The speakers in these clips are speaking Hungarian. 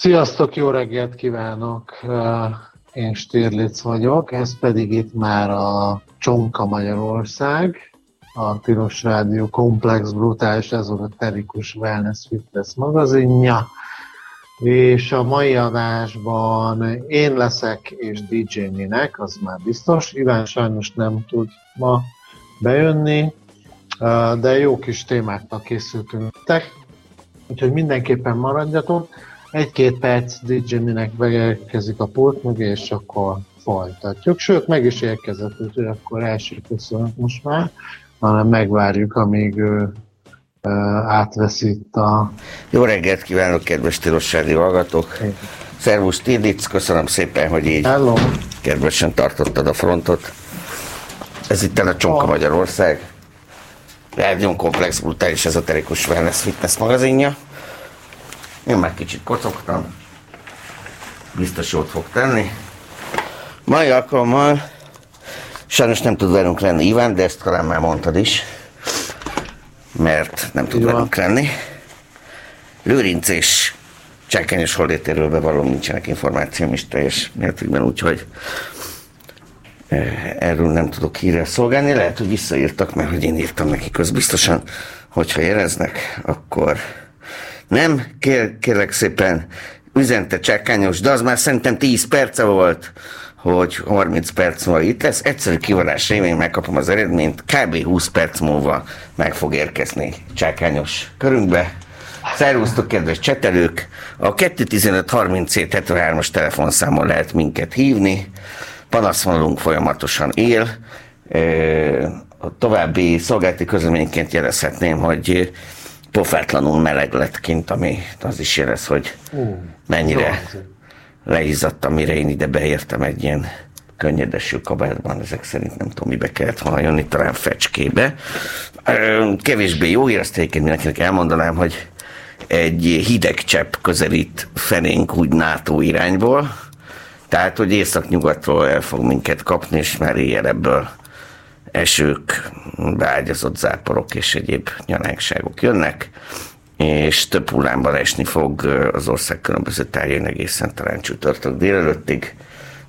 Sziasztok, jó reggelt kívánok! Én Stirlitz vagyok, ez pedig itt már a Csonka Magyarország, a Tilos Rádió komplex, brutális, ezoterikus wellness fitness magazinja, és a mai adásban én leszek és DJ Minek, az már biztos. Iván sajnos nem tud ma bejönni, de jó kis témáknak készültünk. Úgyhogy mindenképpen maradjatok. Egy-két perc DJ Minek beérkezik a pult mögé, és akkor folytatjuk. Sőt, meg is érkezett, úgyhogy akkor első köszönöm most már, hanem megvárjuk, amíg ő átveszi itt a... Jó reggelt kívánok, kedves Tilossági hallgatók! Szervusz Tilic, köszönöm szépen, hogy így Hello. kedvesen tartottad a frontot. Ez itt a Csonka oh. Magyarország. Rádion komplex, brutális, ezoterikus wellness fitness magazinja. Én már kicsit kocogtam. Biztos jót fog tenni. Mai alkalommal sajnos nem tud velünk lenni Iván, de ezt talán már mondtad is, mert nem tud velünk lenni. Lőrinc és Csákányos hollétéről bevallom nincsenek információm is teljes mértékben, úgyhogy eh, erről nem tudok hírrel szolgálni. Lehet, hogy visszaírtak, mert hogy én írtam neki közbiztosan, hogyha jeleznek, akkor nem, kér, kérlek szépen, üzente csákányos, de az már szerintem 10 perce volt, hogy 30 perc múlva itt lesz. Egyszerű kivarás révén megkapom az eredményt, kb. 20 perc múlva meg fog érkezni csákányos körünkbe. Szervusztok, kedves csetelők! A 215 30 73-as telefonszámon lehet minket hívni. Panaszvonalunk folyamatosan él. A további szolgálati közleményként jelezhetném, hogy pofátlanul meleg lett kint, ami az is jelez, hogy mennyire leizzadtam, mire én ide beértem egy ilyen könnyedesű kabátban, ezek szerint nem tudom, mibe kellett volna jönni, talán fecskébe. Kevésbé jó egyébként mindenkinek elmondanám, hogy egy hideg csepp közelít felénk úgy NATO irányból, tehát, hogy észak-nyugatról el fog minket kapni, és már éjjel ebből esők, beágyazott záporok és egyéb nyalánkságok jönnek, és több hullámban esni fog az ország különböző táján egészen talán csütörtök délelőttig,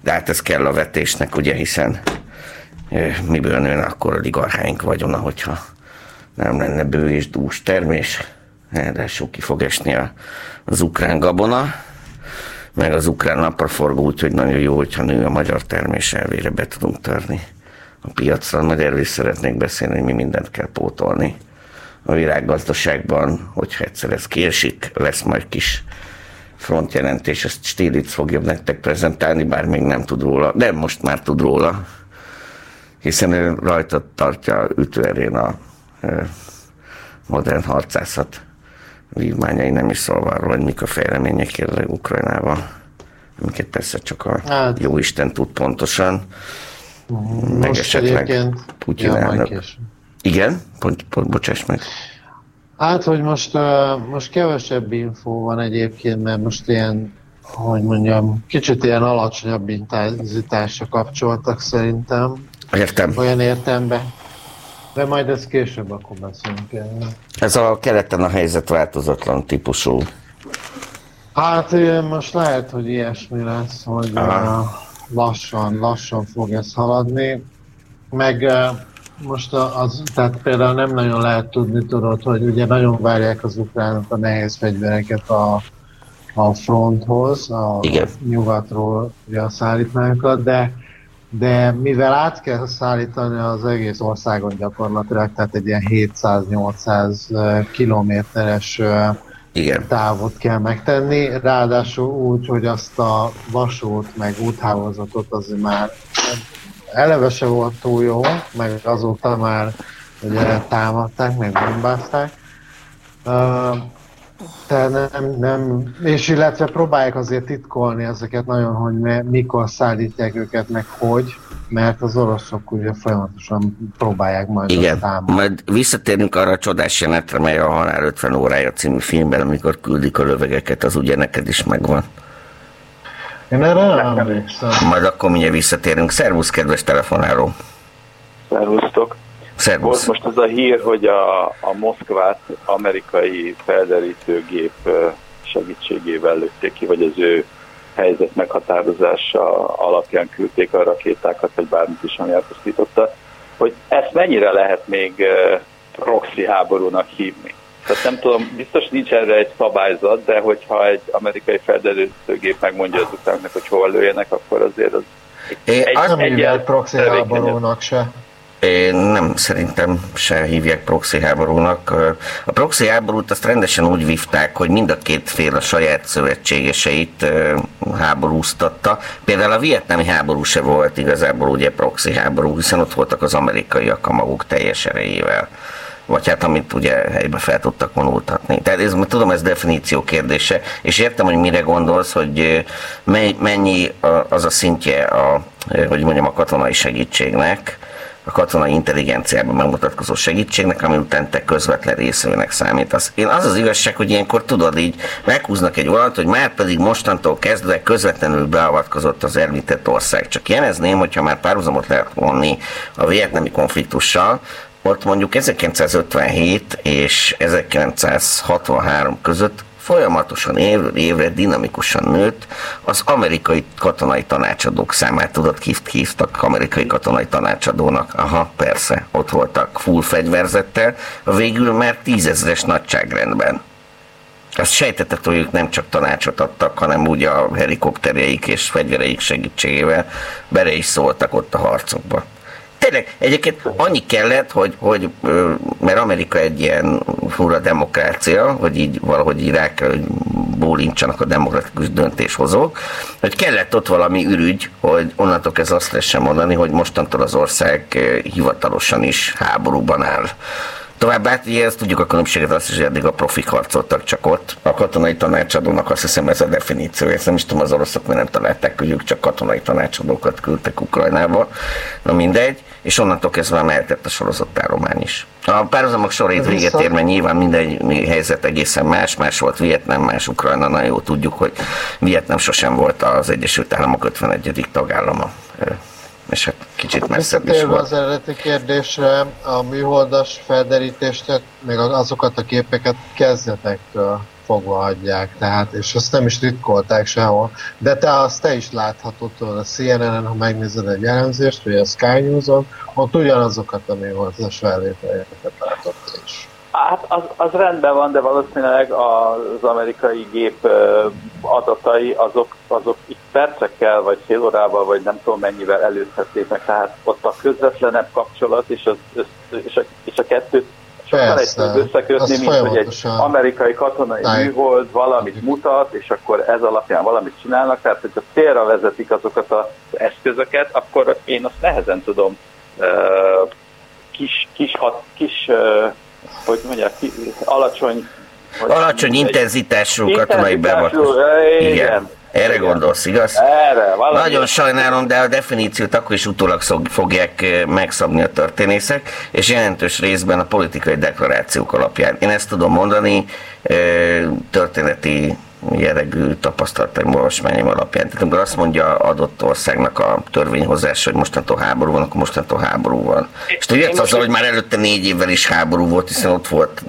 de hát ez kell a vetésnek, ugye, hiszen miből nőne akkor a ligarháink vagyona, hogyha nem lenne bő és dús termés, ráadásul ki fog esni az ukrán gabona, meg az ukrán napraforgó, úgyhogy nagyon jó, hogyha nő a magyar termés elvére be tudunk törni a piacra, majd erről is szeretnék beszélni, hogy mi mindent kell pótolni a világgazdaságban, hogyha egyszer ez kiesik, lesz majd kis frontjelentés, ezt Stilic fogja nektek prezentálni, bár még nem tud róla, de most már tud róla, hiszen ő rajta tartja ütőerén a modern harcászat vívmányai, nem is szólva arról, hogy mik a fejlemények jelenleg Ukrajnában, amiket persze csak a hát. jó Isten tud pontosan. Meg Most esetleg Putyin ja, elnök. Igen? Pont, pont, bocsáss meg. Hát, hogy most, uh, most kevesebb infó van egyébként, mert most ilyen, hogy mondjam, kicsit ilyen alacsonyabb intenzitásra kapcsoltak szerintem. Értem. Olyan értembe. De majd ez később akkor beszélünk el. Ez a keleten a helyzet változatlan típusú. Hát most lehet, hogy ilyesmi lesz, hogy uh, lassan, lassan fog ez haladni. Meg uh, most az, tehát például nem nagyon lehet tudni, tudod, hogy ugye nagyon várják az ukránok a nehéz fegyvereket a, a fronthoz, a Igen. nyugatról ugye a szállítmányokat, de de mivel át kell szállítani az egész országon gyakorlatilag, tehát egy ilyen 700-800 kilométeres igen. távot kell megtenni, ráadásul úgy, hogy azt a vasút meg úthálózatot azért már eleve se volt túl jó, meg azóta már ugye támadták, meg bombázták. Uh, tehát nem, nem, és illetve próbálják azért titkolni ezeket nagyon, hogy mikor szállítják őket, meg hogy, mert az oroszok ugye folyamatosan próbálják majd Igen, majd visszatérünk arra a csodás jelenetre, mely a Halál 50 órája című filmben, amikor küldik a lövegeket, az ugye neked is megvan. Én erre nem emlékszem. Majd akkor mindjárt visszatérünk. Szervusz, kedves telefonáló! Szervusztok! Szervusz. Volt most az a hír, hogy a, a Moszkvát amerikai felderítőgép segítségével lőtték ki, vagy az ő helyzet meghatározása alapján küldték a rakétákat, vagy bármit is, ami elpusztította, hogy ezt mennyire lehet még proxy háborúnak hívni. Tehát nem tudom, biztos nincs erre egy szabályzat, de hogyha egy amerikai felderítőgép megmondja az utának, hogy hol lőjenek, akkor azért az egy, egy, nem egy proxy háborúnak se. Én nem szerintem se hívják proxy háborúnak. A proxy háborút azt rendesen úgy vívták, hogy mind a két fél a saját szövetségeseit háborúztatta. Például a vietnámi háború se volt igazából ugye proxy háború, hiszen ott voltak az amerikaiak a maguk teljes erejével vagy hát amit ugye helybe fel tudtak vonultatni. Tehát ez, tudom, ez definíció kérdése, és értem, hogy mire gondolsz, hogy mennyi az a szintje a, hogy mondjam, a katonai segítségnek, a katonai intelligenciában megmutatkozó segítségnek, ami után te közvetlen részvőnek számítasz. Én az az igazság, hogy ilyenkor tudod így, meghúznak egy vonalat, hogy már pedig mostantól kezdve közvetlenül beavatkozott az említett ország. Csak jelezném, hogyha már párhuzamot lehet vonni a vietnami konfliktussal, ott mondjuk 1957 és 1963 között folyamatosan évről évre dinamikusan nőtt, az amerikai katonai tanácsadók számát tudod, hívtak amerikai katonai tanácsadónak. Aha, persze, ott voltak full fegyverzettel, végül már tízezres nagyságrendben. Azt sejtetett, hogy ők nem csak tanácsot adtak, hanem úgy a helikopterjeik és fegyvereik segítségével bele is szóltak ott a harcokba tényleg, egyébként annyi kellett, hogy, hogy mert Amerika egy ilyen fura demokrácia, hogy így valahogy így rá kell, hogy bólincsanak a demokratikus döntéshozók, hogy kellett ott valami ürügy, hogy onnantól ez azt lehessen mondani, hogy mostantól az ország hivatalosan is háborúban áll. Továbbá ugye ezt tudjuk a különbséget azt is, hogy eddig a profik harcoltak csak ott. A katonai tanácsadónak azt hiszem ez a definíció. Ezt nem is tudom, az oroszok mi nem találták, hogy ők csak katonai tanácsadókat küldtek Ukrajnába. Na mindegy és onnantól kezdve mehetett a sorozott állomány is. A párhuzamok sorét véget ér, mert nyilván minden helyzet egészen más, más volt Vietnám, más Ukrajna, nagyon jó tudjuk, hogy Vietnám sosem volt az Egyesült Államok 51. tagállama és hát kicsit messzebb is volt. az eredeti kérdésre, a műholdas felderítést, még azokat a képeket kezdetektől fogva adják, tehát, és azt nem is titkolták sehol. De te azt te is láthatod a CNN-en, ha megnézed egy jellemzést, vagy a Sky News-on, ott ugyanazokat a műholdas felvételeket látod is. Hát az, az rendben van, de valószínűleg az amerikai gép adatai azok, azok itt percekkel, vagy fél órával, vagy nem tudom mennyivel előzhették meg, tehát ott a közvetlenebb kapcsolat és, az, és, a, és a kettőt egyszerűbb összekötni, mint hogy egy amerikai katonai Táj. műhold valamit mutat, és akkor ez alapján valamit csinálnak, tehát hogyha célra vezetik azokat az eszközöket, akkor én azt nehezen tudom kis, kis, hat, kis hogy mondják, alacsony Alacsony intenzitású katonai beavatkozás. Igen. igen. Erre Igen. gondolsz, igaz? Erre, valami. Nagyon sajnálom, de a definíciót akkor is utólag fogják megszabni a történészek, és jelentős részben a politikai deklarációk alapján. Én ezt tudom mondani, történeti jellegű tapasztalataim, olvasmányom alapján. Tehát amikor azt mondja adott országnak a törvényhozás, hogy mostantól háború van, akkor mostantól háború van. És tudjátok azzal, hogy már előtte négy évvel is háború volt, hiszen ott volt,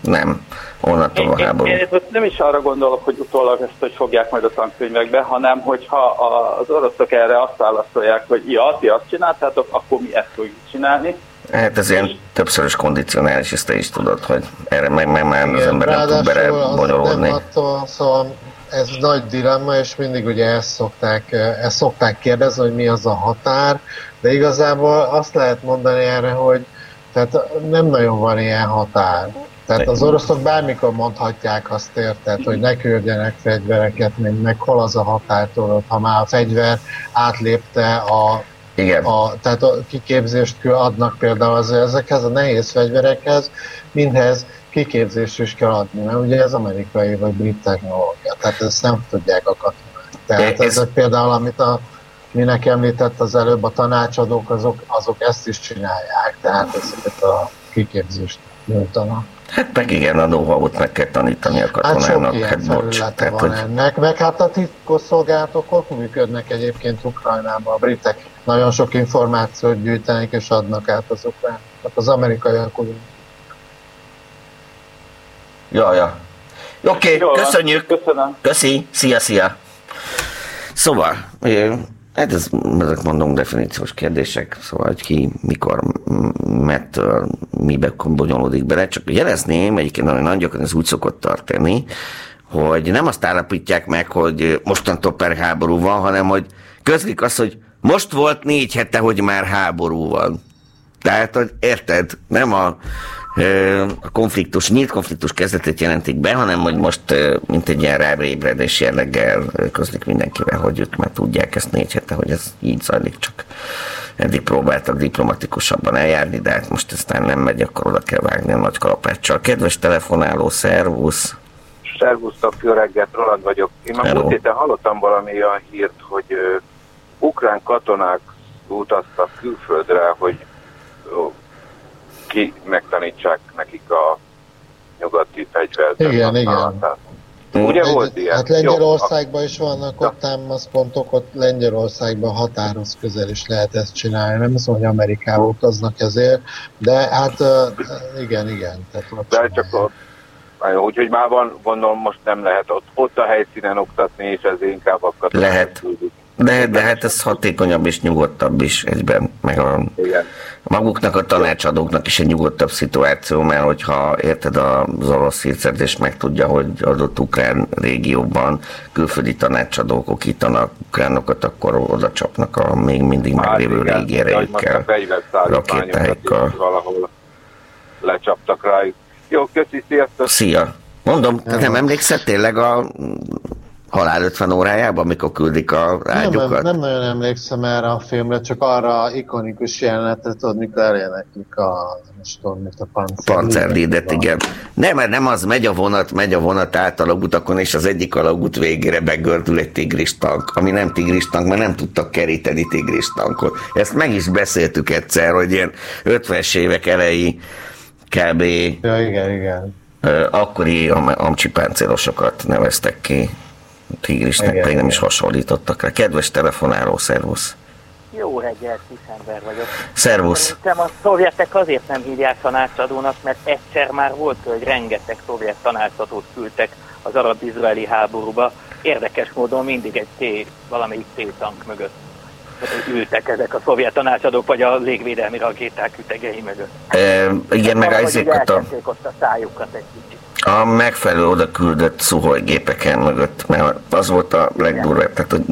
nem, onnantól a háború. Én, én, nem is arra gondolok, hogy utólag ezt hogy fogják majd a tankönyvekbe, hanem hogyha az oroszok erre azt válaszolják, hogy ja, ti azt csináltátok, akkor mi ezt fogjuk csinálni, Hát ez ilyen többszörös kondicionális, ezt te is tudod, hogy erre meg, meg már az ember nem tud bele bonyolódni. Szóval ez nagy dilemma, és mindig ugye ezt szokták, ezt szokták kérdezni, hogy mi az a határ, de igazából azt lehet mondani erre, hogy tehát nem nagyon van ilyen határ. Tehát az oroszok bármikor mondhatják azt érted, hogy ne küldjenek fegyvereket, még meg hol az a határtól, ha már a fegyver átlépte a igen. A, tehát a kiképzést adnak például az, ezekhez a nehéz fegyverekhez, mindhez kiképzést is kell adni, mert ugye ez amerikai vagy brit technológia, tehát ezt nem tudják a katonák. Tehát ez... ezek például, amit a minek említett az előbb, a tanácsadók, azok, azok ezt is csinálják, tehát ezeket a kiképzést nyújtanak. Hát meg igen, a know meg kell tanítani a katonának. Hát, hát bocs, tehát, van hogy... ennek, meg hát a titkosszolgálatok ott működnek egyébként Ukrajnában. A britek nagyon sok információt gyűjtenek és adnak át az ukránok, az amerikaiak. Ja, ja. Oké, okay, köszönjük. Köszönöm. Köszi, szia, szia. Szóval, hát ez, ezek mondom definíciós kérdések, szóval, hogy ki, mikor, mettől, mibe bonyolódik bele, csak jelezném, egyébként nagyon gyakran ez úgy szokott tartani, hogy nem azt állapítják meg, hogy mostantól per háború van, hanem hogy közlik azt, hogy most volt négy hete, hogy már háború van. Tehát, hogy érted, nem a a konfliktus, nyílt konfliktus kezdetét jelentik be, hanem hogy most mint egy ilyen ráébredés jelleggel közlik mindenkivel, hogy ők már tudják ezt négy hete, hogy ez így zajlik, csak eddig próbáltak diplomatikusabban eljárni, de hát most aztán nem megy, akkor oda kell vágni a nagy kalapáccsal. Kedves telefonáló, szervusz! Szervusztok, jó reggelt, Roland vagyok. Én már múlt héten hallottam valami a hírt, hogy uh, ukrán katonák utaztak külföldre, hogy ki megtanítsák nekik a nyugati fegyvert. Igen, igen. Ugye Egy, volt ilyen? Hát Lengyelországban is vannak ott támaszpontok, ott Lengyelországban határoz közel is lehet ezt csinálni. Nem azt mondom, hogy Amerikába utaznak ezért, de hát igen, igen. Tehát ott de csak ott, úgyhogy már van, gondolom most nem lehet ott, ott a helyszínen oktatni, és ez inkább akad. Lehet. Küldük. De, de hát ez hatékonyabb és nyugodtabb is egyben, meg a, Igen. maguknak a tanácsadóknak is egy nyugodtabb szituáció, mert hogyha érted az orosz hírszerzés meg tudja, hogy adott ukrán régióban külföldi tanácsadók okítanak ukránokat, akkor oda csapnak a még mindig Már meglévő régi erejükkel, rakétáikkal. Valahol lecsaptak rájuk. Jó, köszi, sziasztok! Szia! Mondom, te nem emlékszel tényleg a Halál 50 órájában, amikor küldik a ágyukat? Nem, nem nagyon emlékszem erre a filmre, csak arra a ikonikus jelenetet, tudod, mikor eléneklik a, most tudom, mit a pancer. Pancerlidet, igen. Nem, mert nem az, megy a vonat, megy a vonat át alagutakon, és az egyik alagút végére begördül egy tigris tank, ami nem tigris tank, mert nem tudtak keríteni tigris tankot. Ezt meg is beszéltük egyszer, hogy ilyen 50-es évek elejé kb. Ja, igen, igen. Akkori amcsipáncélosokat neveztek ki tigrisnek pedig nem is hasonlítottak rá. Kedves telefonáló, szervusz! Jó reggelt, ember vagyok. Szervusz! Szerintem a szovjetek azért nem hívják tanácsadónak, mert egyszer már volt, hogy rengeteg szovjet tanácsadót küldtek az arab-izraeli háborúba. Érdekes módon mindig egy T, valamelyik T-tank mögött ültek ezek a szovjet tanácsadók, vagy a légvédelmi rakéták ütegei mögött. E, igen, meg ezeket a... ott a szájukat egy kicsit. A megfelelő oda küldött szuhoj gépeken mögött, mert az volt a legdurvább. Tehát, hogy,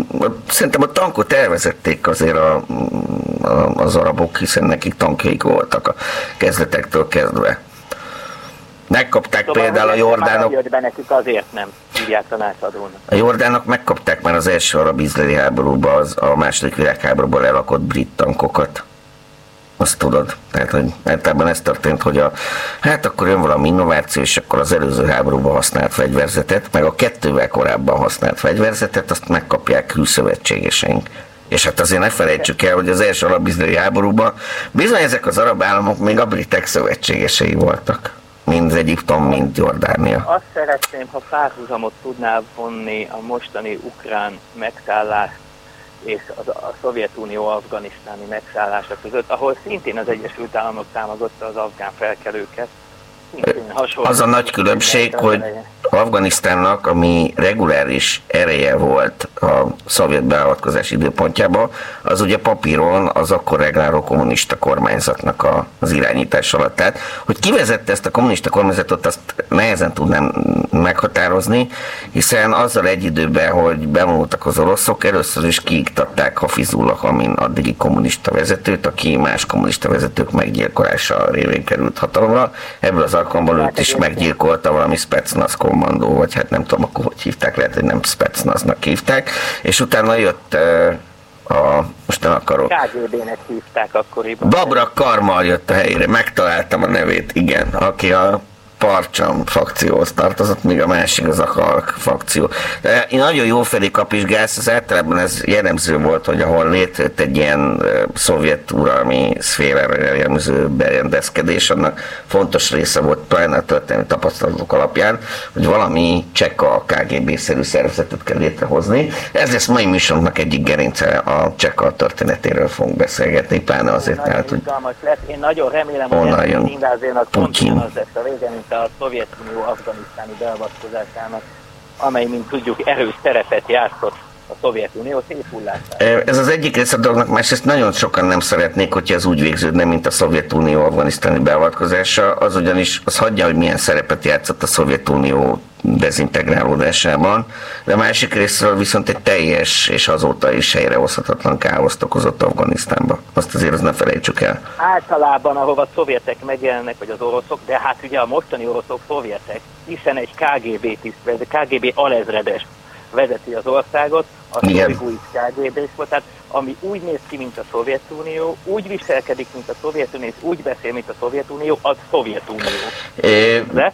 szerintem a tankot elvezették azért a, a, az arabok, hiszen nekik tankjaik voltak a kezdetektől kezdve. Megkapták szóval például a jordánok... Jött be nekik azért nem hívják tanácsadónak. A jordánok megkapták már az első arab-izraeli háborúban az, a második világháborúban elakott brit tankokat. Azt tudod. Tehát, hogy általában ez történt, hogy a, hát akkor jön valami innováció, és akkor az előző háborúban használt fegyverzetet, meg a kettővel korábban használt fegyverzetet, azt megkapják külszövetségeseink. És hát azért ne felejtsük el, hogy az első arab háborúban bizony ezek az arab államok még a britek szövetségesei voltak. Mind Egyiptom, mind Jordánia. Azt szeretném, ha párhuzamot tudnál vonni a mostani ukrán megszállást és a, a Szovjetunió afganisztáni megszállása között, ahol szintén az Egyesült Államok támogatta az afgán felkelőket. Az a nagy különbség, hogy Afganisztánnak, ami reguláris ereje volt a szovjet beavatkozás időpontjában, az ugye papíron az akkor regláló kommunista kormányzatnak a, az irányítás alatt. Tehát, hogy kivezette ezt a kommunista kormányzatot, azt nehezen tudnám meghatározni, hiszen azzal egy időben, hogy bemúltak az oroszok, először is kiiktatták Hafizullah, amin addigi kommunista vezetőt, aki más kommunista vezetők meggyilkolása révén került hatalomra. Ebből az alkalomból őt is meggyilkolta valami Spetsnaz kommandó, vagy hát nem tudom akkor hogy hívták, lehet, hogy nem Spetsnaznak hívták, és utána jött a, most nem akarok. KGB-nek hívták akkoriban. Babra Karmal jött a helyére, megtaláltam a nevét, igen, aki a Parcsam fakcióhoz tartozott, míg a másik az a Halk fakció. De én nagyon jó felé kapizsgálsz, az általában ez jellemző volt, hogy ahol létrejött egy ilyen szovjet uralmi szférára jellemző berendezkedés, annak fontos része volt talán a történelmi tapasztalatok alapján, hogy valami csekka KGB-szerű szervezetet kell létrehozni. Ez lesz mai műsorunknak egyik gerince a csekka történetéről fogunk beszélgetni, pláne azért, tehát, hogy... Én nagyon remélem, hogy onnan jön Putyin. Az lesz a vége, mint része a Szovjetunió afganisztáni beavatkozásának, amely, mint tudjuk, erős szerepet játszott a Szovjetunió széthullására. Ez az egyik része a dolognak, másrészt nagyon sokan nem szeretnék, hogyha ez úgy végződne, mint a Szovjetunió afganisztáni beavatkozása, az ugyanis az hagyja, hogy milyen szerepet játszott a Szovjetunió dezintegrálódásában, de a másik részről viszont egy teljes és azóta is helyrehozhatatlan káoszt okozott Afganisztánba. Azt azért az ne felejtsük el. Általában, ahova a szovjetek megjelennek, vagy az oroszok, de hát ugye a mostani oroszok szovjetek, hiszen egy KGB tiszt, KGB alezredes vezeti az országot, a Szoviguis KGB volt, tehát ami úgy néz ki, mint a Szovjetunió, úgy viselkedik, mint a Szovjetunió, és úgy beszél, mint a Szovjetunió, az Szovjetunió. É, De?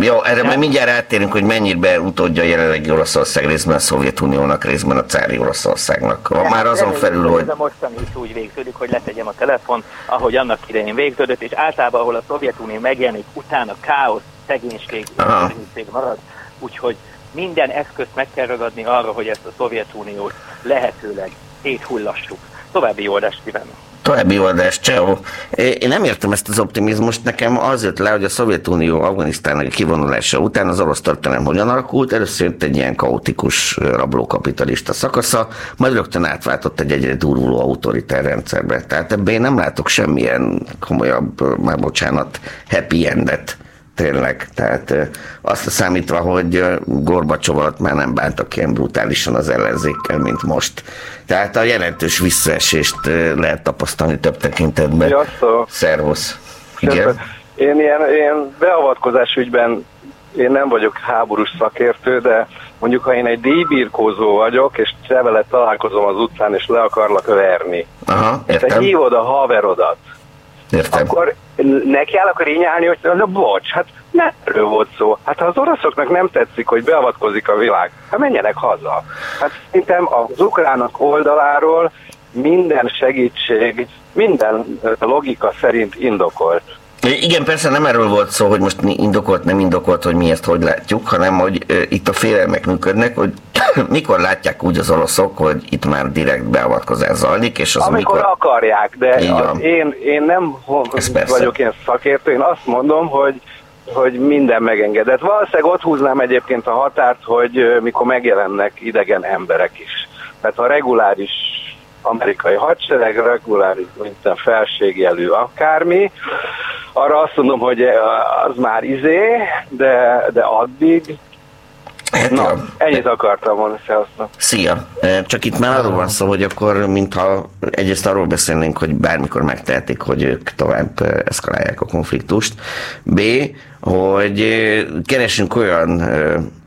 Jó, erre majd mindjárt áttérünk, hogy mennyire utódja jelenlegi Oroszország részben a Szovjetuniónak, részben a cári Oroszországnak. Van már azon felül, hogy... Ez a mostani is úgy végződik, hogy letegyem a telefon, ahogy annak idején végződött, és általában, ahol a Szovjetunió megjelenik, utána káosz, szegénység, szegénység marad, úgyhogy minden eszközt meg kell ragadni arra, hogy ezt a Szovjetuniót lehetőleg széthullassuk. További oldást kívánok! További oldás, ciao. Én nem értem ezt az optimizmust, nekem az jött le, hogy a Szovjetunió Afganisztának kivonulása után az orosz történelem hogyan alakult, először jött egy ilyen kaotikus rablókapitalista szakasza, majd rögtön átváltott egy egyre durvuló autoritár rendszerbe. Tehát ebben én nem látok semmilyen komolyabb, már bocsánat, happy endet tényleg. Tehát azt számítva, hogy Gorbacsov alatt már nem bántak ilyen brutálisan az ellenzékkel, mint most. Tehát a jelentős visszaesést lehet tapasztalni több tekintetben. Sziasztok! Szervusz! Igen. Én ilyen, ilyen beavatkozás ügyben én nem vagyok háborús szakértő, de mondjuk ha én egy díjbírkózó vagyok, és te találkozom az utcán, és le akarlak verni, Aha, értem. te hívod a haverodat, Értem. akkor akar ínyálni, hogy na bocs, hát nem erről volt szó. Hát ha az oroszoknak nem tetszik, hogy beavatkozik a világ, hát menjenek haza. Hát szerintem az ukránok oldaláról minden segítség, minden logika szerint indokolt. Igen, persze nem erről volt szó, hogy most indokolt, nem indokolt, hogy mi ezt hogy látjuk, hanem hogy itt a félelmek működnek, hogy mikor látják úgy az oroszok, hogy itt már direkt beavatkozás zajlik, és az Amikor mikor... akarják, de az én, én nem vagyok ilyen szakértő, én azt mondom, hogy hogy minden megengedett. Valószínűleg ott húznám egyébként a határt, hogy mikor megjelennek idegen emberek is. Tehát a reguláris amerikai hadsereg, reguláris, mint felségjelű akármi, arra azt mondom, hogy az már izé, de, de addig Hát, Na, ennyit akartam volna, szevasztok. Szia! Csak itt már arról van szó, hogy akkor mintha egyrészt arról beszélnénk, hogy bármikor megtehetik, hogy ők tovább eszkalálják a konfliktust. B, hogy keresünk olyan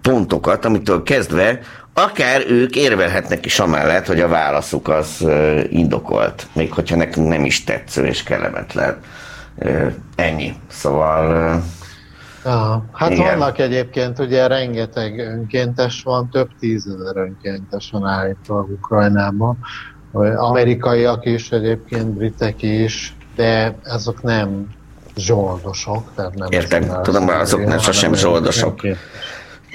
pontokat, amitől kezdve akár ők érvelhetnek is amellett, hogy a válaszuk az indokolt, még hogyha nekünk nem is tetsző és kellemetlen. Ennyi. Szóval hát Igen. vannak egyébként ugye rengeteg önkéntes van, több tízezer önkéntes van állítva Ukrajnában. Amerikaiak is, egyébként britek is, de ezek nem zsoldosok. Tehát nem Értem, tudom, azok nem sosem zsoldosok.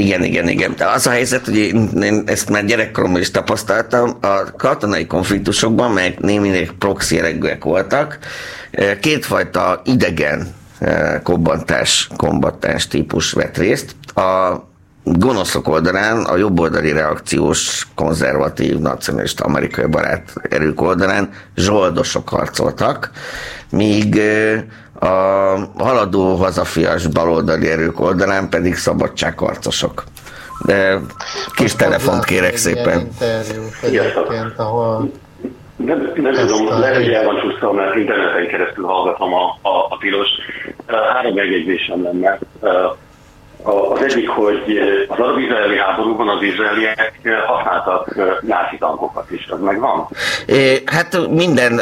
Igen, igen, igen. De az a helyzet, hogy én, én ezt már gyerekkoromban is tapasztaltam, a katonai konfliktusokban, meg némileg proxy voltak, kétfajta idegen kobbantás, kombattás típus vett részt. A gonoszok oldalán, a jobboldali reakciós, konzervatív, nacionalista amerikai barát erők oldalán zsoldosok harcoltak, míg a haladó hazafias baloldali erők oldalán pedig szabadságharcosok. De kis telefont kérek szépen. Interjút ahol nem, nem tudom, lehet, hogy el van csúsztam, mert interneten keresztül hallgatom a, a, a tilos. Három megjegyzésem lenne. Az egyik, hogy az arab-izraeli háborúban az izraeliek használtak náci tankokat is, az megvan? Hát minden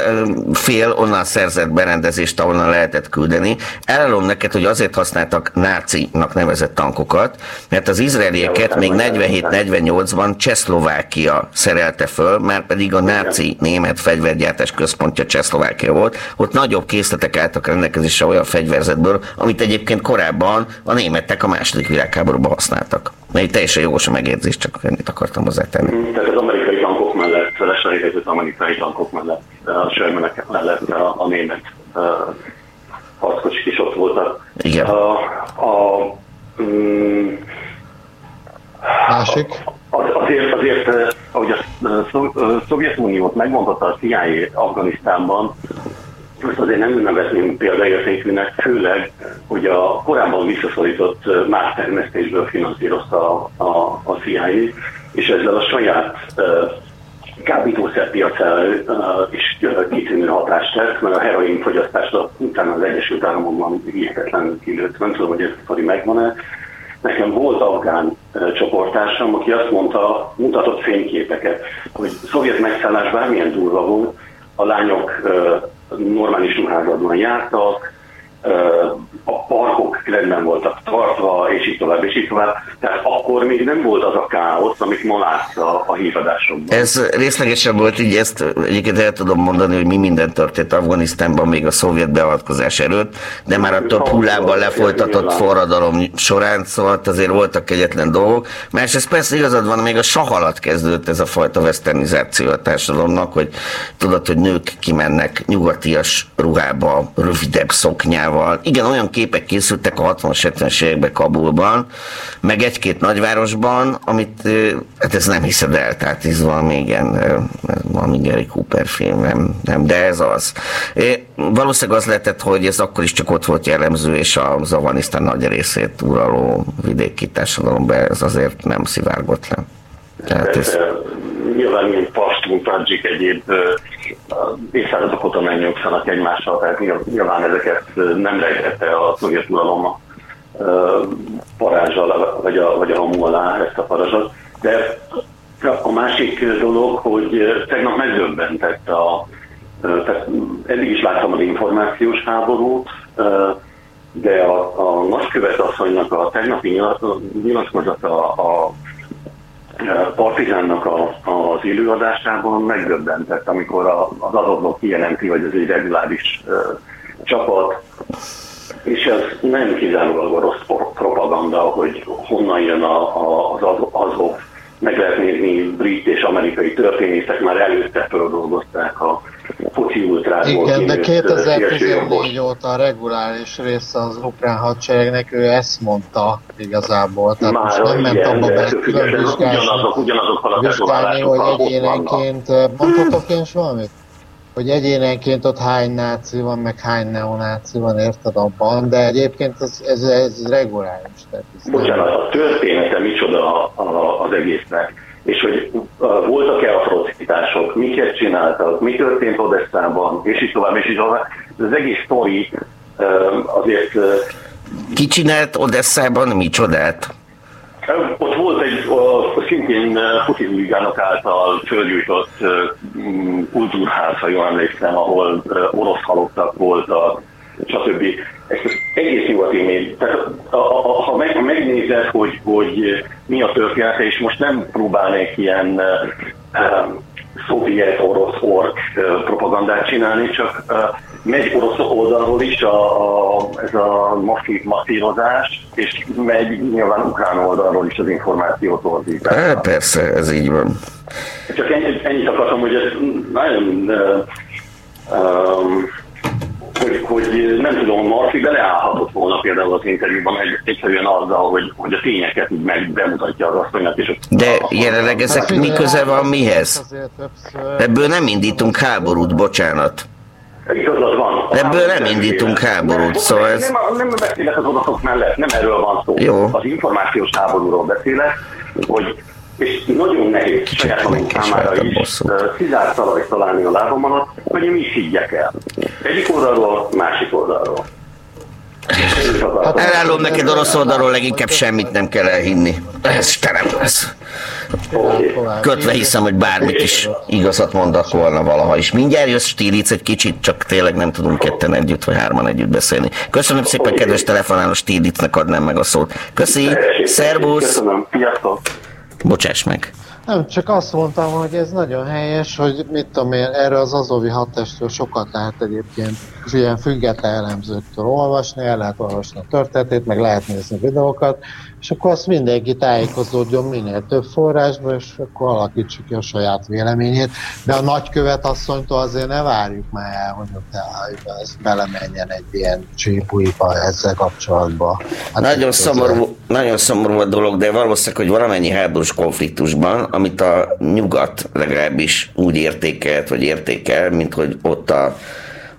fél onnan szerzett berendezést, ahonnan lehetett küldeni. Elárulom neked, hogy azért használtak nácinak nevezett tankokat, mert az izraelieket még 47-48-ban Csehszlovákia szerelte föl, már pedig a náci német fegyvergyártás központja Csehszlovákia volt. Ott nagyobb készletek álltak rendelkezésre olyan fegyverzetből, amit egyébként korábban a németek a más második világháborúban használtak. Egy teljesen jogos a megérzés, csak ennyit akartam hozzátenni. Mm, tehát az amerikai tankok mellett, leselégezett amerikai tankok mellett, a sörmenek mellett a, a német uh, harckocsik is ott voltak. Igen. A, a, mm, Másik? Azért, azért ahogy a Szovjetuniót megmondhatta a CIA Afganisztánban, most azért nem nevezném példaértékűnek, főleg, hogy a korábban visszaszorított más termesztésből finanszírozta a, a, a CIA, és ezzel a saját kábítószerpiacára is kitűnő hatást tett, mert a heroin fogyasztásra utána az Egyesült Államokban hihetetlenül kilőtt. Nem tudom, hogy ez a megvan-e. Nekem volt afgán csoportársam, aki azt mondta, mutatott fényképeket, hogy szovjet megszállás bármilyen durva volt, a lányok normális ruházatban jártak, a parkok rendben voltak tartva, és így tovább, és így tovább. Tehát akkor még nem volt az a káosz, amit ma látsz a, a hívadásokban. Ez részlegesen volt, így ezt egyébként el tudom mondani, hogy mi minden történt Afganisztánban még a szovjet beavatkozás előtt, de már a több hullában lefolytatott forradalom során, szóval azért voltak egyetlen dolgok. Másrészt persze igazad van, még a sah alatt kezdődött ez a fajta westernizáció a társadalomnak, hogy tudod, hogy nők kimennek nyugatias ruhába, rövidebb szoknyával. Igen, olyan képek készültek a 60-70-es években Kabulban, meg egy-két nagyvárosban, amit, hát ez nem hiszed el, tehát ez valami igen, valami Gary Cooper film, nem, nem, de ez az. Valószínűleg az lehetett, hogy ez akkor is csak ott volt jellemző, és az Afganisztán nagy részét uraló vidéki társadalomban ez azért nem szivárgott le. Tehát ez... Nyilván mint pastún, tadzsik, egyéb évszázadok óta megnyugszanak egymással, tehát nyilván ezeket nem rejtette a szovjet uralom parázsa, vagy a, vagy a hamu alá ezt a parazsot. De a másik dolog, hogy tegnap megdöbbentett a, tehát eddig is láttam az információs háborút, de a, a nagykövet asszonynak a tegnapi nyilatkozata a Partizánnak a, az előadásában megdöbbentett, amikor a, az adóblok kijelenti, hogy ez egy reguláris uh, csapat, és ez nem kizárólag a rossz propaganda, hogy honnan jön a, a, az azok, meg lehet nézni brit és amerikai történészek már előtte földolgozták a foci. Igen, de 2014 óta a reguláris része az ukrán hadseregnek, ő ezt mondta igazából. Tehát Már most nem ment abba be külön vizsgálni, vizsgálni hogy egyénenként, mondhatok én valamit? Hogy egyénenként ott hány náci van, meg hány neonáci van, érted abban, de egyébként ez, ez, ez reguláris. Tehát ez Bocsánat, a története micsoda a, a, az egésznek, és hogy voltak-e atrocitások, miket csináltak, mi történt Odesszában, és így tovább, és így tovább. Az egész sztori azért... Ki csinált Odesszában micsodát? Ott volt egy a, szintén Putin Ligának által fölgyújtott kultúrház, ha jól emlékszem, ahol orosz halottak voltak, stb. Ezt az egész nyugati média. Tehát ha, meg, megnézed, hogy, hogy mi a története, és most nem próbálnék ilyen um, szovjet, orosz, ork propagandát csinálni, csak megy orosz oldalról is a, a, ez a masszív masszírozás, és megy nyilván ukrán oldalról is az információ torzítás. E, persze, ez így van. Csak ennyit, ennyit akartam, hogy ez nagyon um, hogy, hogy nem tudom, Marfi beleállhatott volna például az interjúban egy, egyszerűen azzal, hogy, hogy a tényeket így meg bemutatja az asszonyat. És De a, jelenleg ezek hát, mi köze van mihez? Ebből nem indítunk háborút, bocsánat. Igazad van. Ebből nem indítunk háborút, szóval ez... Nem, nem beszélek az adatok mellett, nem erről van szó. Jó. Az információs háborúról beszélek, hogy és nagyon nehéz Kicsit saját magunk számára is szizárt talajt találni a lábam alatt, hogy én is higgyek el. Egyik oldalról, másik oldalról. Hát elállom neked orosz oldalról leginkább semmit nem kell elhinni. Ez terem lesz. Kötve hiszem, hogy bármit is igazat mondok volna valaha is. Mindjárt jössz Stílic egy kicsit, csak tényleg nem tudunk ketten együtt, vagy hárman együtt beszélni. Köszönöm szépen, kedves telefonáló Stílicnek adnám meg a szót. Köszi, szervusz! Köszönöm, sziasztok! Bocsáss meg! Nem, csak azt mondtam, hogy ez nagyon helyes, hogy mit tudom én, erre az azovi hatestről sokat lehet egyébként ilyen független elemzőktől olvasni, el lehet olvasni a történetét, meg lehet nézni videókat, és akkor azt mindenki tájékozódjon minél több forrásba, és akkor alakítsuk ki a saját véleményét. De a nagykövet asszonytól azért ne várjuk már el, hogy ott ez belemenjen egy ilyen csípúipa ezzel kapcsolatban. Hát nagyon, szomorú, nagyon szomorú a dolog, de valószínűleg, hogy valamennyi háborús konfliktusban, amit a nyugat legalábbis úgy értékelt, vagy értékel, mint hogy ott a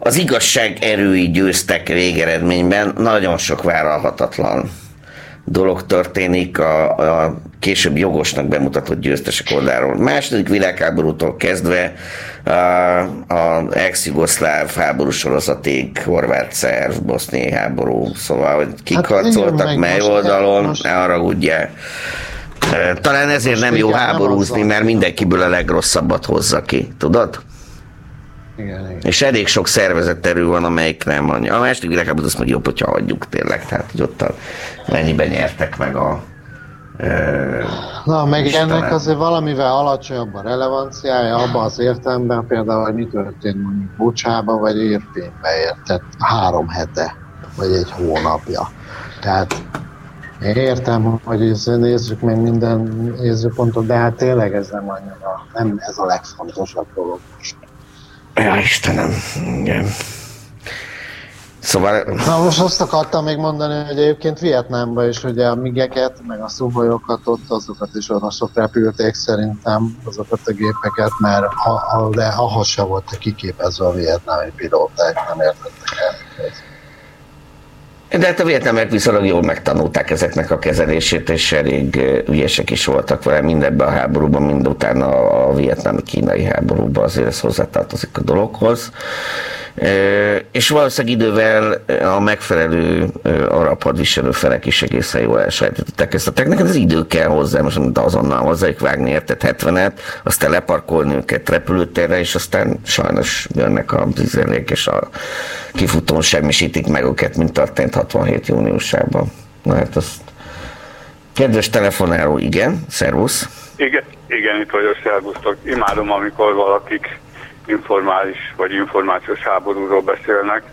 az igazság erői győztek végeredményben, nagyon sok vállalhatatlan dolog történik a, a később jogosnak bemutatott győztesek oldaláról. Második világháborútól kezdve a, a ex-jugoszláv háború sorozatig, horvát szerv, boszniai háború, szóval hogy kik hát harcoltak mely oldalon, most... ne haragudjál. Talán ezért most nem jó háborúzni, mert mindenkiből a legrosszabbat hozza ki, tudod? Igen, igen. És elég sok szervezett erő van, amelyik nem mondja. A második világháborút azt meg jobb, hogyha hagyjuk tényleg. Tehát, hogy ott a, mennyiben nyertek meg a Na, meg Istenem. ennek azért valamivel alacsonyabb a relevanciája, abban az értelemben például, hogy mi történt mondjuk Bocsába, vagy Érténybe értett három hete, vagy egy hónapja. Tehát én értem, hogy nézzük meg minden nézőpontot, de hát tényleg ez nem annyira, nem ez a legfontosabb dolog most. Ja, Istenem, igen. Szóval... Na most azt akartam még mondani, hogy egyébként Vietnámban is ugye a migeket, meg a szubolyokat ott azokat is oroszok repülték szerintem, azokat a gépeket, mert ha, ha, de ahhoz se volt kiképezve a vietnámi pilóták, nem értettek el. De hát a vietnamek viszonylag jól megtanulták ezeknek a kezelését, és elég ügyesek is voltak vele, mind ebben a háborúban, mind utána a vietnámi-kínai háborúban, azért ez hozzátartozik a dologhoz. És valószínűleg idővel a megfelelő arab hadviselő felek is egészen jól elsajátították ezt a technikát. Ez idő kell hozzá, most mint azonnal hozzájuk vágni érted 70-et, aztán leparkolni őket repülőtérre, és aztán sajnos jönnek a izélék és a kifutón semmisítik meg őket, mint történt 67 júniusában. Na hát azt Kedves telefonáló, igen, szervusz. Igen, igen, itt vagyok, szervusztok. Imádom, amikor valakik informális vagy információs háborúról beszélnek,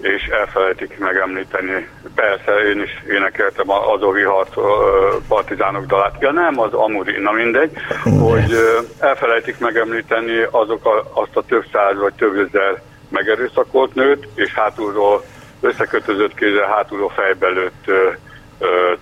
és elfelejtik megemlíteni. Persze, én is énekeltem az Azovi harc partizánok dalát. Ja nem, az Amuri, na mindegy, hogy elfelejtik megemlíteni azok a, azt a több száz vagy több ezer megerőszakolt nőt, és hátulról összekötözött kézzel hátulról fejbelőtt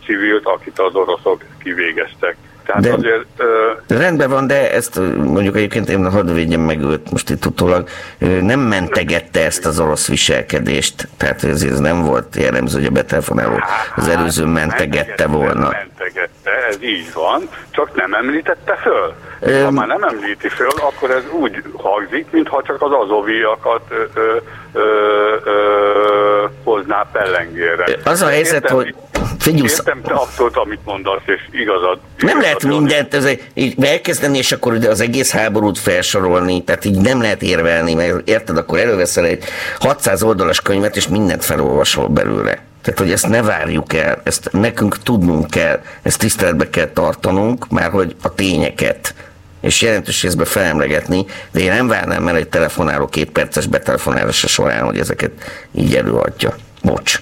civilt, akit az oroszok kivégeztek. Tehát de, azért, uh, rendben van, de ezt mondjuk egyébként én hadd védjem meg őt most itt utólag, nem mentegette ezt az orosz viselkedést, tehát ez, ez nem volt jellemző, hogy a betelefonáló az hát, előző mentegette volna. Mentegette, ez így van, csak nem említette föl. Ha már nem említi föl, akkor ez úgy hangzik, mintha csak az azoviakat ö, ö, ö, ö, hozná pellengére. Az a helyzet, Értem, hogy Figyelsz. Értem te abszolút, amit mondasz, és igazad. Nem lehet mindent ez így elkezdeni, és akkor az egész háborút felsorolni, tehát így nem lehet érvelni, mert érted, akkor előveszel egy 600 oldalas könyvet, és mindent felolvasol belőle. Tehát, hogy ezt ne várjuk el, ezt nekünk tudnunk kell, ezt tiszteletbe kell tartanunk, már hogy a tényeket és jelentős részben felemlegetni, de én nem várnám el egy telefonáló két perces betelefonálása során, hogy ezeket így előadja. Bocs.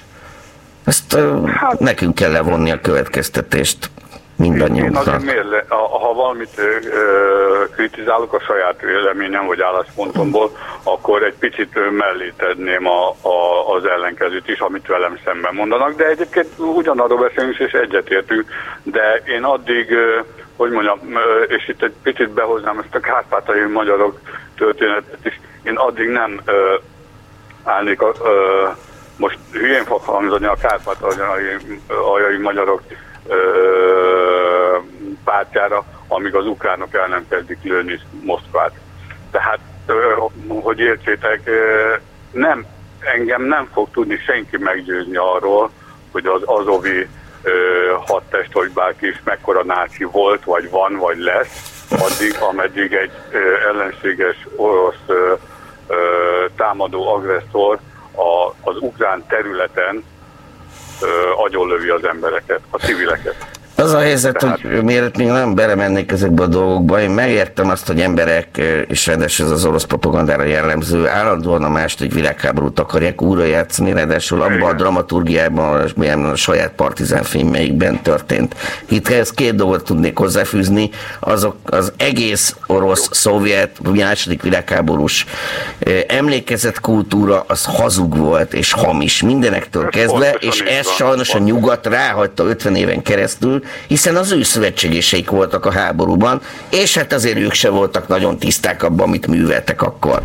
Ezt hát, nekünk kell levonni a következtetést mindannyiunknak. Én miért ha valamit ö, kritizálok a saját véleményem vagy álláspontomból, akkor egy picit mellé tenném a, a, az ellenkezőt is, amit velem szemben mondanak, de egyébként ugyanarról beszélünk és egyetértünk, de én addig, hogy mondjam, és itt egy picit behoznám ezt a kárpátai magyarok történetet is, én addig nem állnék a, most hülyén fog hangzani a kárpátaljai magyarok ö, pártjára, amíg az ukránok el nem kezdik lőni Moszkvát. Tehát, ö, hogy értsétek, ö, nem, engem nem fog tudni senki meggyőzni arról, hogy az azovi hadtest, hogy bárki is mekkora náci volt, vagy van, vagy lesz, addig, ameddig egy ö, ellenséges orosz ö, ö, támadó agresszor a, az ukrán területen ö, agyonlövi az embereket, a civileket. Az a helyzet, Tehát... hogy miért még nem belemennék ezekbe a dolgokba, én megértem azt, hogy emberek, és rendes ez az orosz propagandára jellemző, állandóan a második világháborút akarják újra játszani, ráadásul abban a dramaturgiában, milyen a saját partizán filmjeikben történt. Itt ez két dolgot tudnék hozzáfűzni, azok az egész orosz-szovjet második világháborús emlékezett kultúra az hazug volt és hamis. Mindenektől kezdve, és ez sajnos a nyugat ráhagyta 50 éven keresztül, hiszen az ő szövetségeseik voltak a háborúban, és hát azért ők se voltak nagyon tiszták abban, amit műveltek akkor.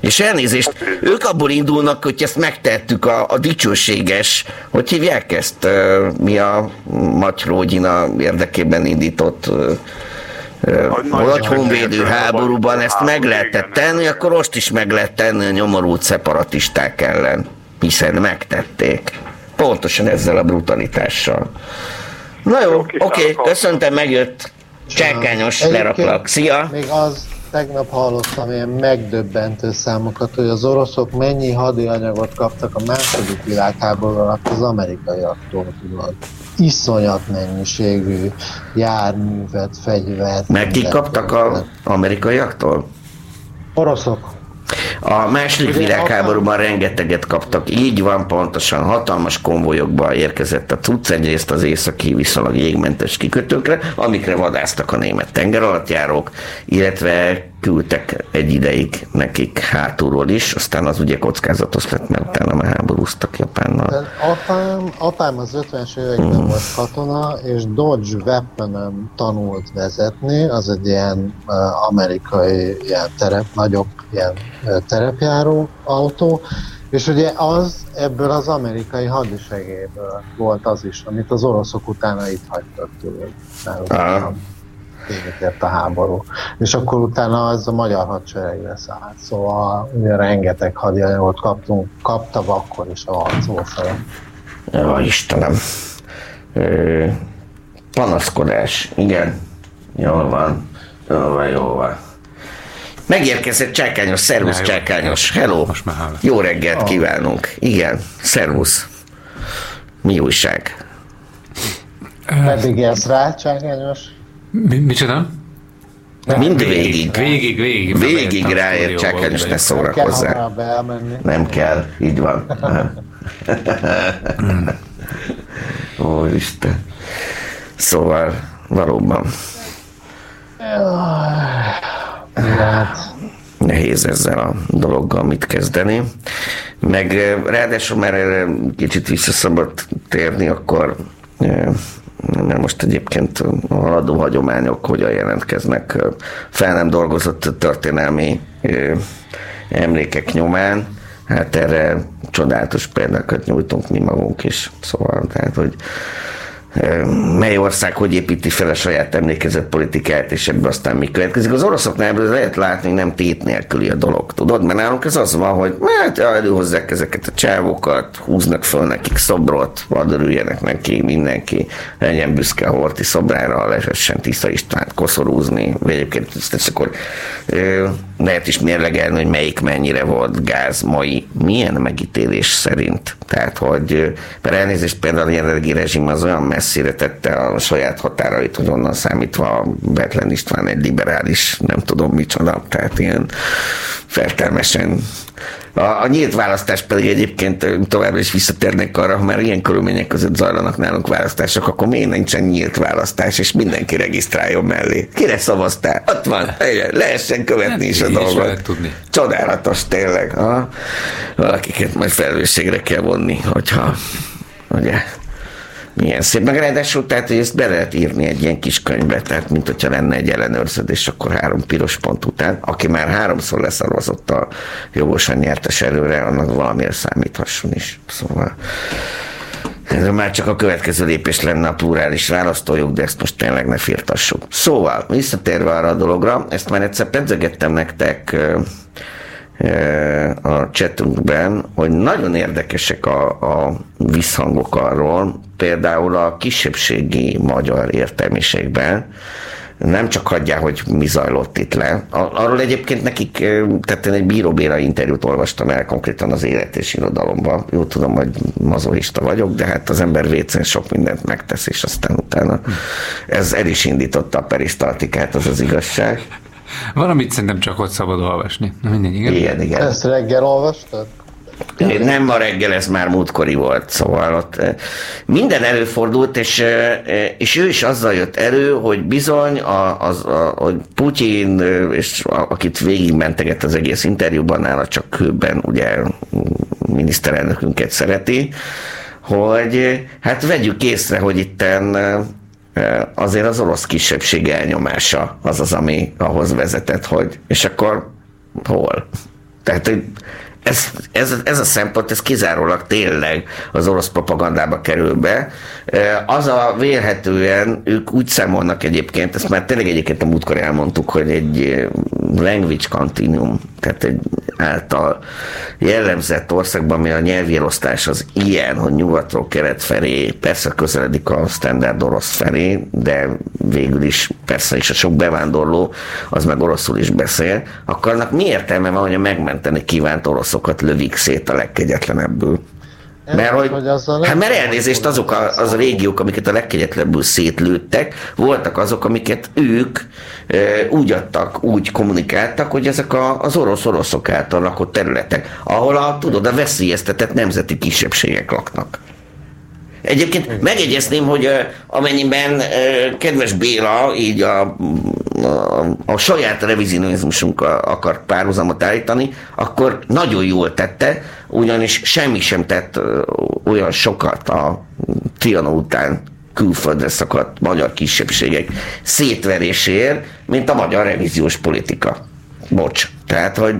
És elnézést, ők abból indulnak, hogy ezt megtettük a, a dicsőséges, hogy hívják ezt, mi a Matyrógyina érdekében indított nagy honvédő háborúban ezt meg lehetett tenni, akkor most is meg lehet tenni a nyomorult szeparatisták ellen, hiszen megtették. Pontosan ezzel a brutalitással. Na jó, oké, okay, köszöntem, megjött. Csákányos, leraklak. Szia! Még az, tegnap hallottam ilyen megdöbbentő számokat, hogy az oroszok mennyi hadianyagot kaptak a második világháború alatt az amerikaiaktól, tudod. Iszonyat mennyiségű járművet, fegyvert. Meg ki kaptak az amerikaiaktól? Oroszok. A második világháborúban rengeteget kaptak, így van pontosan, hatalmas konvojokba érkezett a cucc, egyrészt az északi viszonylag jégmentes kikötőkre, amikre vadáztak a német tengeralattjárók, illetve küldtek egy ideig nekik hátulról is, aztán az ugye kockázatos lett, mert utána már háborúztak Japánnal. Apám, apám az 50-es években hmm. volt katona, és Dodge weapon tanult vezetni, az egy ilyen uh, amerikai ilyen terep, nagyobb ilyen uh, terepjáró autó, és ugye az ebből az amerikai hadisegélyből volt az is, amit az oroszok utána itt hagytak tőle véget ért a háború. És akkor utána az a magyar hadseregre szállt. Szóval ugye rengeteg hadianyagot kaptunk, kapta akkor is a harcolfele. Ja, Istenem. Ö, panaszkodás, igen. Jól van. Jól van, jól van. Megérkezett Csákányos, szervusz ja, Csákányos, hello. Most már Jó reggelt oh. kívánunk. Igen, szervusz. Mi újság? Meddig élsz rá, Csákányos? Mi, micsoda? Mind végig. Végig, végig. Végig ráért, csak most ne szórakozzál. Nem kell, így van. Ó, Isten. Szóval, valóban. Nehéz ezzel a dologgal mit kezdeni. Meg eh, ráadásul már erre kicsit visszaszabad térni, akkor mert most egyébként a haladó hagyományok hogyan jelentkeznek fel nem dolgozott történelmi emlékek nyomán, hát erre csodálatos példákat nyújtunk mi magunk is. Szóval, tehát, hogy mely ország hogy építi fel a saját emlékezett politikát, és ebből aztán mi következik. Az oroszoknál ebből lehet látni, hogy nem tét nélküli a dolog, tudod? Mert nálunk ez az van, hogy hát előhozzák ezeket a csávokat, húznak föl nekik szobrot, vadörüljenek neki mindenki, legyen büszke a Horti szobrára, lehessen Tisza István koszorúzni, vagy egyébként ezt akkor lehet is mérlegelni, hogy melyik mennyire volt gáz mai, milyen megítélés szerint. Tehát, hogy mert elnézést például a jelenlegi rezsim az olyan messzire tette a saját határait, hogy onnan számítva Betlen István egy liberális, nem tudom micsoda, tehát ilyen fertelmesen a, a nyílt választás pedig egyébként továbbra is visszatérnek arra, ha már ilyen körülmények között zajlanak nálunk választások, akkor miért nincsen nyílt választás, és mindenki regisztráljon mellé. Kire szavaztál? Ott van, lehessen követni is a dolgot. Tudni. Csodálatos tényleg. Ha? Valakiket majd felelősségre kell vonni, hogyha ugye, milyen szép. Meg ráadásul, tehát, hogy ezt be lehet írni egy ilyen kis könyvbe, tehát mint hogyha lenne egy ellenőrződés, akkor három piros pont után, aki már háromszor leszarvazott a jogosan nyertes előre, annak valamiért számíthasson is. Szóval ez már csak a következő lépés lenne a plurális választójog, de ezt most tényleg ne firtassuk. Szóval, visszatérve arra a dologra, ezt már egyszer pedzegettem nektek a chatünkben, hogy nagyon érdekesek a, a visszhangok arról, például a kisebbségi magyar értelmiségben, nem csak hagyják, hogy mi zajlott itt le. Arról egyébként nekik, tehát én egy bíróbéra interjút olvastam el konkrétan az élet és irodalomban. Jó tudom, hogy mazoista vagyok, de hát az ember vécén sok mindent megtesz, és aztán utána ez el is indította a perisztaltikát, az az igazság. Valamit szerintem csak ott szabad olvasni. Na mindegy, igen. Igen, igen. Ezt reggel olvastad? Nem ma reggel, ez már múltkori volt, szóval ott minden előfordult, és, és ő is azzal jött elő, hogy bizony, a, az, a, hogy Putyin, és a, akit végigmenteget az egész interjúban, nála csak kőben ugye miniszterelnökünket szereti, hogy hát vegyük észre, hogy itten azért az orosz kisebbség elnyomása az az, ami ahhoz vezetett, hogy és akkor hol? Tehát ez, ez, ez a szempont, ez kizárólag tényleg az orosz propagandába kerül be. Az a vélhetően, ők úgy számolnak egyébként, ezt már tényleg egyébként a múltkor elmondtuk, hogy egy language continuum, tehát egy által jellemzett országban, ami a nyelvi elosztás az ilyen, hogy nyugatról kelet felé, persze közeledik a standard orosz felé, de végül is persze is a sok bevándorló az meg oroszul is beszél, akkor annak mi értelme van, hogy a megmenteni kívánt oroszokat lövik szét a legkegyetlenebbül? Mert, hogy, hogy hát mert elnézést azok a, az a régiók, amiket a legkegyetlebbül szétlőttek, voltak azok, amiket ők e, úgy adtak, úgy kommunikáltak, hogy ezek a, az orosz-oroszok által lakott területek, ahol a, tudod, a veszélyeztetett nemzeti kisebbségek laknak. Egyébként megjegyezném, hogy amennyiben kedves Béla így a, a, a saját revizionizmusunkkal akart párhuzamot állítani, akkor nagyon jól tette, ugyanis semmi sem tett olyan sokat a Trianon után külföldre szakadt magyar kisebbségek szétveréséért, mint a magyar revíziós politika. Bocs. Tehát, hogy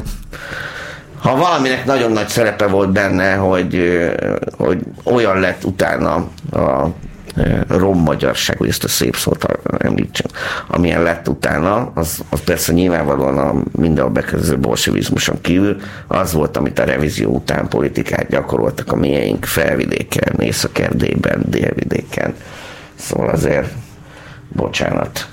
ha valaminek nagyon nagy szerepe volt benne, hogy, hogy olyan lett utána a rommagyarság, hogy ezt a szép szót említsem, amilyen lett utána, az, az persze nyilvánvalóan a minden a bekezdő bolsevizmuson kívül, az volt, amit a revízió után politikát gyakoroltak a mieink felvidéken, Észak-Erdélyben, délvidéken. Szóval azért bocsánat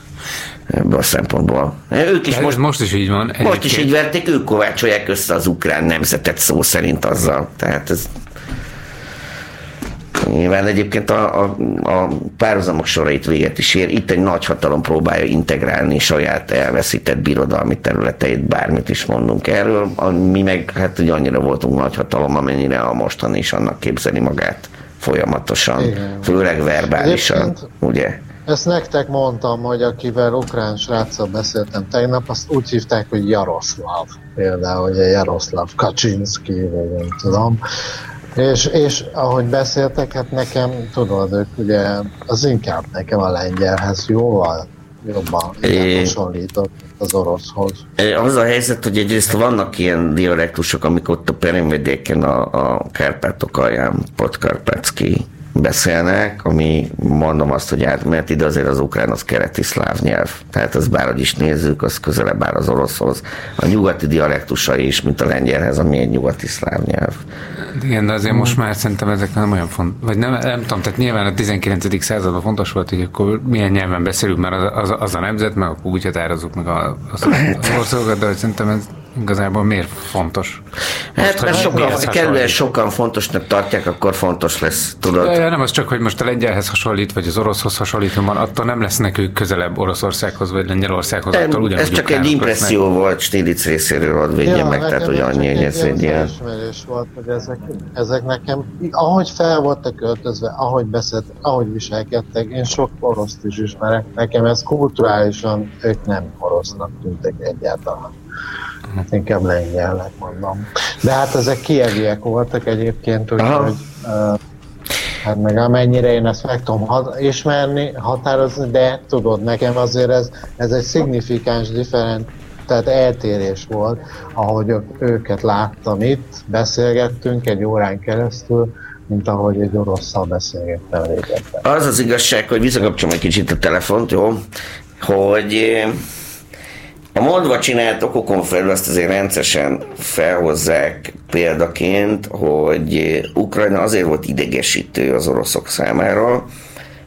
ebből a szempontból. Ők is most, most is így van. Egyébként. Most is így verték, ők kovácsolják össze az ukrán nemzetet szó szerint azzal. Tehát ez Nyilván egyébként a, a, a párhuzamok sorait véget is ér. Itt egy nagy hatalom próbálja integrálni saját elveszített birodalmi területeit, bármit is mondunk erről. Mi meg hát hogy annyira voltunk nagy hatalom, amennyire a mostani is annak képzeli magát folyamatosan, Igen. főleg verbálisan, Egyébként... ugye? Ezt nektek mondtam, hogy akivel ukrán sráccal beszéltem tegnap, azt úgy hívták, hogy Jaroszláv. Például, hogy Jaroszláv Kaczynski, vagy nem tudom. És, és ahogy beszéltek, hát nekem, tudod, ők ugye, az inkább nekem a lengyelhez jóval jobban é... hasonlított az oroszhoz. Az a helyzet, hogy egyrészt vannak ilyen dialektusok, amik ott a Perimvidéken, a, a Kárpátok alján, Podkarpacki beszélnek, ami mondom azt, hogy átmenet de azért az ukrán az kereti szláv nyelv. Tehát az bárhogy is nézzük, az közelebb áll az oroszhoz. A nyugati dialektusa is, mint a lengyelhez, ami egy nyugati szláv nyelv. Igen, de azért most már szerintem ezek nem olyan fontos, vagy nem, nem tudom, tehát nyilván a 19. században fontos volt, hogy akkor milyen nyelven beszélünk, mert az, az, az a nemzet, meg akkor úgy határozzuk meg az, az országokat, de hogy szerintem ez igazából miért fontos? Hát, mert sokan, kellően sokan fontosnak tartják, akkor fontos lesz, tudod? Ja, nem az csak, hogy most a lengyelhez hasonlít, vagy az oroszhoz hasonlít, van, attól nem lesznek ők közelebb Oroszországhoz, vagy Lengyelországhoz. Nem, attól ez csak egy impresszió lesznek. volt Stilic részéről, hogy védje ja, meg, tehát hogy annyi, hogy ez egy ilyen... volt, hogy ezek, ezek nekem, ahogy fel voltak költözve, ahogy beszélt, ahogy viselkedtek, én sok oroszt is ismerek, nekem ez kulturálisan ők nem orosznak tűntek egyáltalán. Hát inkább lengyelnek mondom. De hát ezek kieviek voltak egyébként, úgyhogy uh, hát meg amennyire én ezt meg tudom ismerni, határozni, de tudod, nekem azért ez, ez egy szignifikáns different, tehát eltérés volt, ahogy őket láttam itt, beszélgettünk egy órán keresztül, mint ahogy egy orosszal beszélgettem régebben. Az az igazság, hogy visszakapcsolom egy kicsit a telefont, jó? Hogy a Moldva csinált okokon felül azt azért rendszeresen felhozzák példaként, hogy Ukrajna azért volt idegesítő az oroszok számára,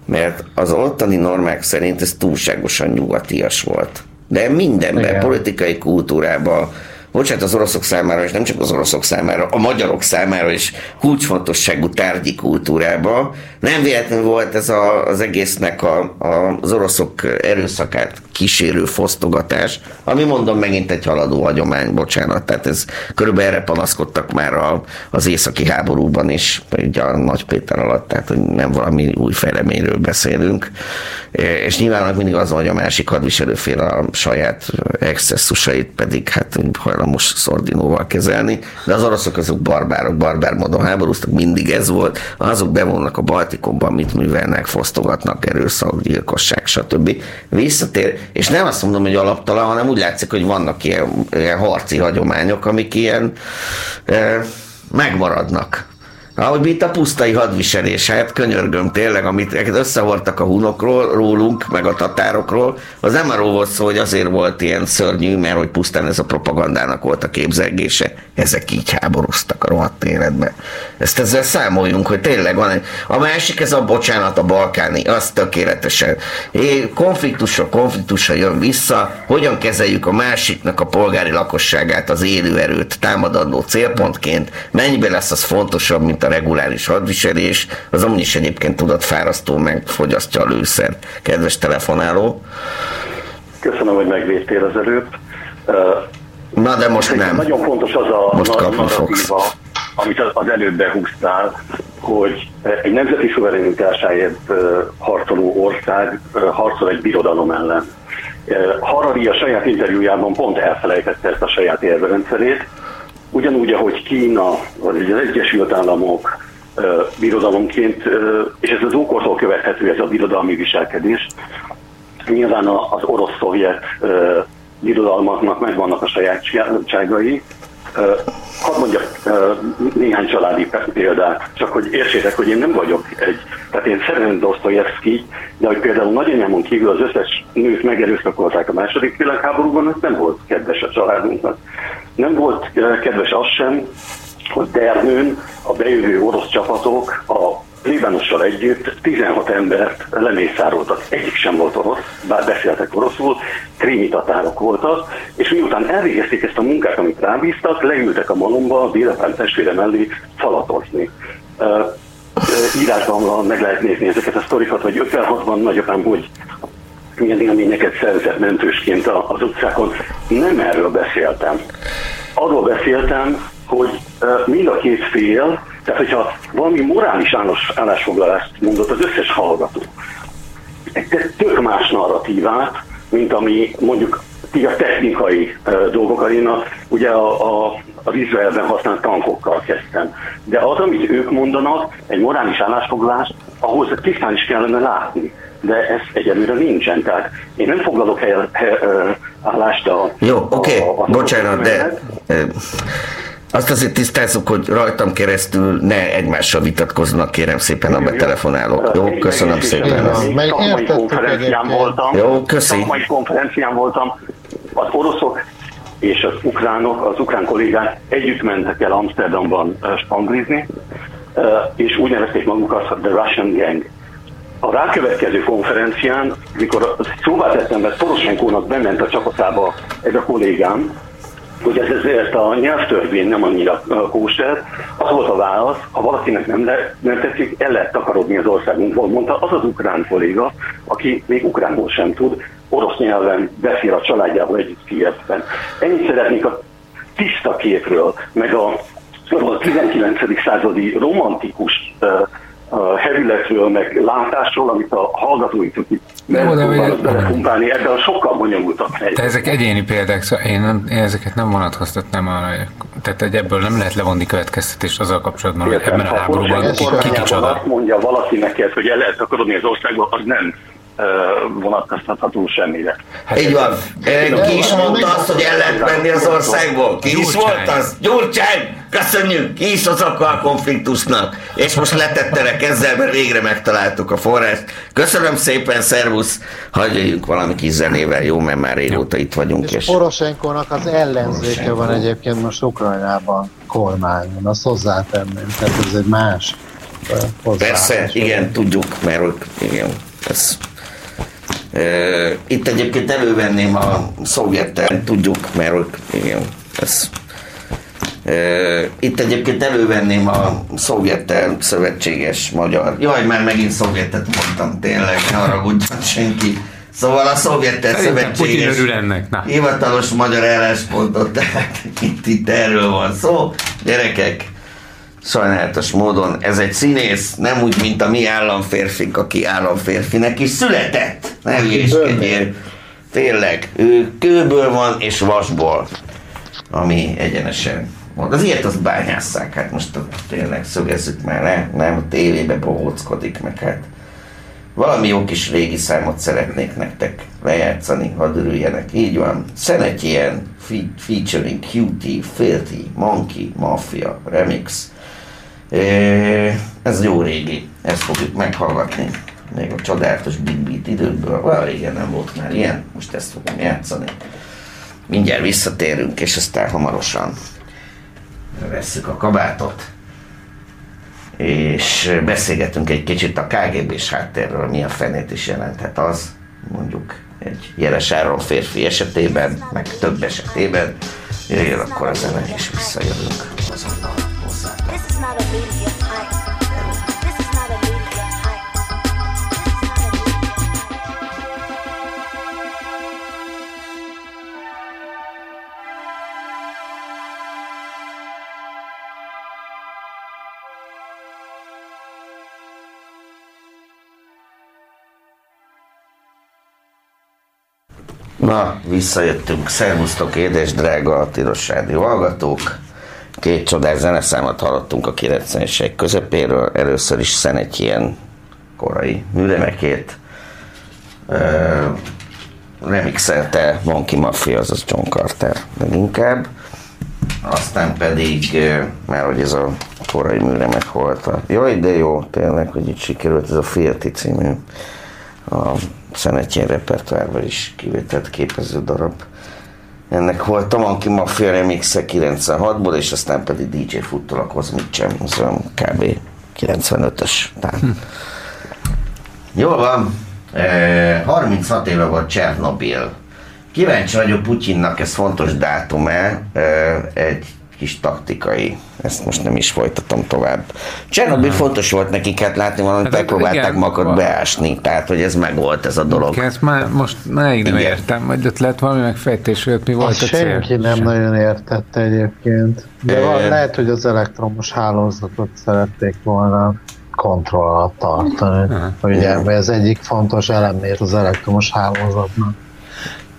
mert az ottani normák szerint ez túlságosan nyugatias volt. De mindenben, Igen. politikai kultúrában, bocsánat, az oroszok számára, és nem csak az oroszok számára, a magyarok számára is kulcsfontosságú tárgyi kultúrába. Nem véletlenül volt ez a, az egésznek a, a, az oroszok erőszakát kísérő fosztogatás, ami mondom megint egy haladó hagyomány, bocsánat, tehát ez körülbelül erre panaszkodtak már a, az északi háborúban is, ugye a Nagy Péter alatt, tehát hogy nem valami új fejleményről beszélünk, és nyilván mindig az, hogy a másik hadviselőfél a saját excesszusait pedig hát hajlamos szordinóval kezelni, de az oroszok azok barbárok, barbár módon háborúztak, mindig ez volt, azok bevonnak a Baltikumban, mit művelnek, fosztogatnak, erőszak, gyilkosság, stb. Visszatér, és nem azt mondom, hogy alaptalan, hanem úgy látszik, hogy vannak ilyen, ilyen harci hagyományok, amik ilyen e, megmaradnak. Ahogy itt a pusztai hadviselés, hát könyörgöm tényleg, amit összehordtak a hunokról, rólunk, meg a tatárokról, az nem arról volt szó, hogy azért volt ilyen szörnyű, mert hogy pusztán ez a propagandának volt a képzelgése. Ezek így háborúztak a rohadt életbe. Ezt ezzel számoljunk, hogy tényleg van egy... A másik, ez a bocsánat, a balkáni, az tökéletesen. É, konfliktusra, konfliktusra jön vissza, hogyan kezeljük a másiknak a polgári lakosságát, az élőerőt támadandó célpontként, mennyibe lesz az fontosabb, mint a reguláris hadviselés, az amúgy is egyébként tudatfárasztó, meg fogyasztja a lőszer. Kedves telefonáló. Köszönöm, hogy megvédtél az előbb. Na de most nem. Nagyon fontos az a most kapni fogsz. amit az előbb behúztál, hogy egy nemzeti szuverenitásáért harcoló ország harcol egy birodalom ellen. Harari a saját interjújában pont elfelejtette ezt a saját érverendszerét, ugyanúgy, ahogy Kína, vagy az Egyesült Államok birodalomként, és ez az ókortól követhető ez a birodalmi viselkedés, nyilván az orosz-szovjet birodalmaknak megvannak a sajátságai, Hadd mondjak néhány családi példát, csak hogy értsétek, hogy én nem vagyok egy, tehát én szeretem Dostoyevsky, de hogy például nagyanyámon kívül az összes nőt megerőszakolták a második világháborúban, ez nem volt kedves a családunknak. Nem volt kedves az sem, hogy Dernőn a bejövő orosz csapatok a Libanossal együtt 16 embert lemészároltak, egyik sem volt orosz, bár beszéltek oroszul, krími tatárok voltak, és miután elvégezték ezt a munkát, amit rábíztak, leültek a malomba a Délapán testvére mellé falatozni. Írásban meg lehet nézni ezeket a sztorikat, hogy 56-ban nagyapám hogy milyen élményeket szerzett mentősként az utcákon. Nem erről beszéltem. Arról beszéltem, hogy mind a két fél, tehát hogyha valami morális állás, állásfoglalást mondott az összes hallgató, egy tök más narratívát, mint ami mondjuk ti a technikai uh, dolgokkal, én a, ugye a, a, az Izraelben használt tankokkal kezdtem. De az, amit ők mondanak, egy morális állásfoglalás, ahhoz tisztán is kellene látni. De ez egyelőre nincsen. Tehát én nem foglalok hely, hely, állást a... Jó, oké, okay. bocsánat, de... Azt azért tisztázzuk, hogy rajtam keresztül ne egymással vitatkoznak, kérem szépen a betelefonálók. Jó, köszönöm szépen. Szakmai konferencián voltam. Jó, köszi. Szakmai konferencián voltam. Az oroszok és az ukránok, az ukrán kollégák együtt mentek el Amsterdamban spanglizni, és úgy nevezték magukat The Russian Gang. A rákövetkező konferencián, mikor szóvá tettem, mert Poroshenkónak bement a csapatába ez a kollégám, hogy ez ezért a nyelvtörvény nem annyira kóser, az volt a válasz, ha valakinek nem, le, nem tetszik, el lehet takarodni az országunkból, mondta az az ukrán kolléga, aki még ukránul sem tud, orosz nyelven beszél a családjával együtt Kievben. Ennyit szeretnék a tiszta képről, meg a, a 19. századi romantikus uh, hevületről, meg látásról, amit a hallgatóink megpróbálnak belepumpálni ebben a sokkal bonyolultabb helyzetben. De ezek egyéni példák, szóval én, nem, én ezeket nem vonatkoztatnám arra, tehát hogy ebből nem lehet levonni következtetést azzal kapcsolatban, hogy ebben a háborúban ki, ki kicsoda. Azt mondja valaki neked, hogy el lehet akarodni az országba, az nem vonatkoztatható semmire. Hát Így van. Ki is mondta azt, hogy el lehet menni az országból? Ki is volt az? Gyurcsány! Köszönjük! Ki is az a konfliktusnak? És most letettelek ezzel, mert végre megtaláltuk a forrást. Köszönöm szépen, szervusz! Hagyjuk valami kis zenével, jó, mert már régóta itt vagyunk. És, és... Poroshenkonak az ellenzéke van egyébként most Ukrajnában kormányon, azt hozzátenném, tehát ez egy más. Persze, igen, tudjuk, mert ők, igen, ez itt egyébként elővenném a szovjettel, tudjuk, mert ők, igen, ez itt egyébként elővenném a szovjettel szövetséges magyar. Jaj, már megint szovjetet mondtam, tényleg, ne haragudjon senki. Szóval a szovjettel szövetséges ennek. Na. hivatalos magyar álláspontot, tehát itt, itt erről van szó. Gyerekek, sajnálatos módon ez egy színész, nem úgy, mint a mi államférfink, aki államférfinek is született. Ne hülyéskedjél. Tényleg, ő kőből van és vasból, ami egyenesen mond. Az ilyet azt bányásszák, hát most tényleg szögezzük már ne, nem, a tévébe bohóckodik, meg hát valami jó kis régi számot szeretnék nektek lejátszani, hadd örüljenek. Így van. Szenet ilyen featuring Cutie, Filthy, Monkey, Mafia, Remix. Ez jó régi, ezt fogjuk meghallgatni. Még a csodálatos Big Beat időkből. Val, igen, nem volt már ilyen, most ezt fogom játszani. Mindjárt visszatérünk, és aztán hamarosan vesszük a kabátot, és beszélgetünk egy kicsit a KGB-s háttérről, mi a fenét is jelenthet az, mondjuk egy jeles áron férfi esetében, meg több esetében, jöjjön akkor a zene, és visszajövünk azonnal. Na, visszajöttünk. Szervusztok, édes drága tilos rádió hallgatók. Két csodás zeneszámot hallottunk a 90-es közepéről. Először is ilyen korai műremekét. Uh, remixelte Monkey Mafia, azaz John Carter leginkább. Aztán pedig, mert hogy ez a korai műremek volt. A, jaj, de jó, tényleg, hogy itt sikerült ez a Filti című a Szenetjén repertoárban is kivételt képező darab. Ennek volt Monkey Mafia remixe 96-ból, és aztán pedig DJ Futtól a Cosmic Jam, az olyan kb. 95-ös. Hm. Jól van, e, 36 éve volt Csernobil. Kíváncsi vagyok Putyinnak, ez fontos dátum-e, e, egy kis taktikai. Ezt most nem is folytatom tovább. Csernobyl fontos volt nekik, hát látni valamit, hát, megpróbálták magukat beásni, tehát hogy ez meg volt ez a dolog. Ezt már most máig nem igen. értem, vagy ott lehet valami megfejtés, hogy mi volt Azt a cél. Senki nem Sem. nagyon értette egyébként. De van, lehet, hogy az elektromos hálózatot szerették volna kontroll alatt tartani. Ugye, ez egyik fontos elemét az elektromos hálózatnak.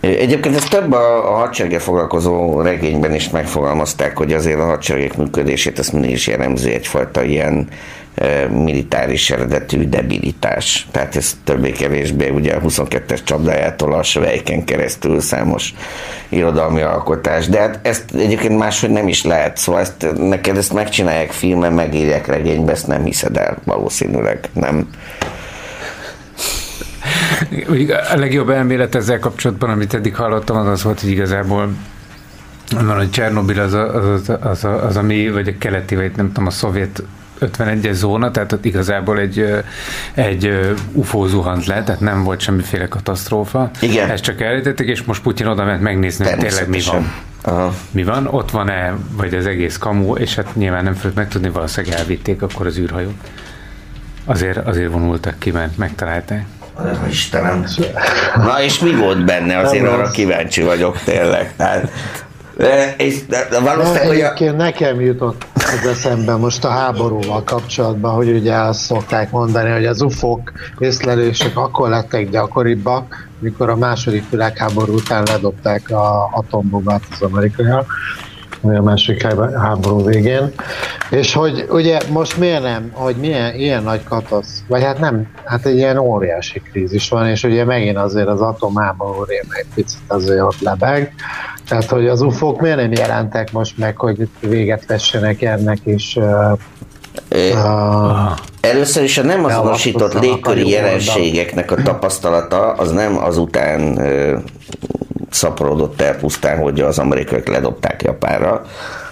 Egyébként ezt több a, a hadsereggel foglalkozó regényben is megfogalmazták, hogy azért a hadseregek működését ezt mindig is jellemzi egyfajta ilyen e, militáris eredetű debilitás. Tehát ez többé-kevésbé ugye a 22-es csapdájától a Svejken keresztül számos irodalmi alkotás. De hát ezt egyébként máshogy nem is lehet. Szóval ezt, neked ezt megcsinálják filmen, megírják regénybe, ezt nem hiszed el valószínűleg. Nem, a legjobb elmélet ezzel kapcsolatban, amit eddig hallottam, az az volt, hogy igazából van, hogy Csernobil az, a, az, az, az, az, ami, vagy a keleti, vagy nem tudom, a szovjet 51-es zóna, tehát ott igazából egy, egy UFO zuhant le, tehát nem volt semmiféle katasztrófa. Igen. Ezt csak elítették, és most Putyin oda ment megnézni, hogy tényleg mi van. Aha. Mi van, ott van-e, vagy az egész kamu, és hát nyilván nem fogjuk megtudni, valószínűleg elvitték akkor az űrhajót. Azért, azért vonultak ki, mert megtalálták. Istenem. Na és mi volt benne? Azért nem arra kíváncsi vagyok tényleg. Tehát, és de, de valószínűleg, hogy a... nekem jutott az eszembe most a háborúval kapcsolatban, hogy ugye azt szokták mondani, hogy az ufok észlelések akkor lettek gyakoribbak, mikor a második világháború után ledobták a atombombát az amerikaiak a második háború végén. És hogy ugye most miért nem, hogy milyen ilyen nagy katasz, vagy hát nem, hát egy ilyen óriási krízis van, és ugye megint azért az atomháború réme egy picit azért ott lebeg. Tehát, hogy az ufók miért nem jelentek most meg, hogy véget vessenek ennek, és Uh, Először is a nem azonosított légköri jelenségeknek a tapasztalata az nem azután szaporodott el pusztán, hogy az amerikaiak ledobták Japánra,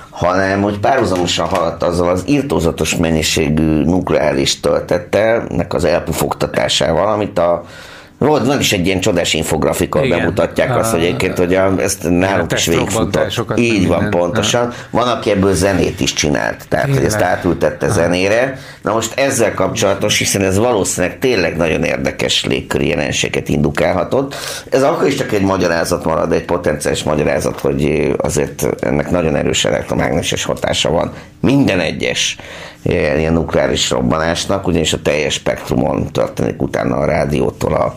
hanem hogy párhuzamosan haladt azzal az írtózatos mennyiségű nukleáris töltettelnek az elpufogtatásával, amit a volt, van is egy ilyen csodás infografikon bemutatják azt, hogy egyébként, hogy a, ezt nálunk is végigfutott. Így van, minden. pontosan. Van, aki ebből zenét is csinált, tehát tényleg. hogy ezt átültette zenére. Na most ezzel kapcsolatos, hiszen ez valószínűleg tényleg nagyon érdekes légköri jelenséget indukálhatott. Ez akkor is csak egy magyarázat marad, egy potenciális magyarázat, hogy azért ennek nagyon erős elektromágneses hatása van. Minden egyes ilyen nukleáris robbanásnak, ugyanis a teljes spektrumon történik utána a rádiótól a,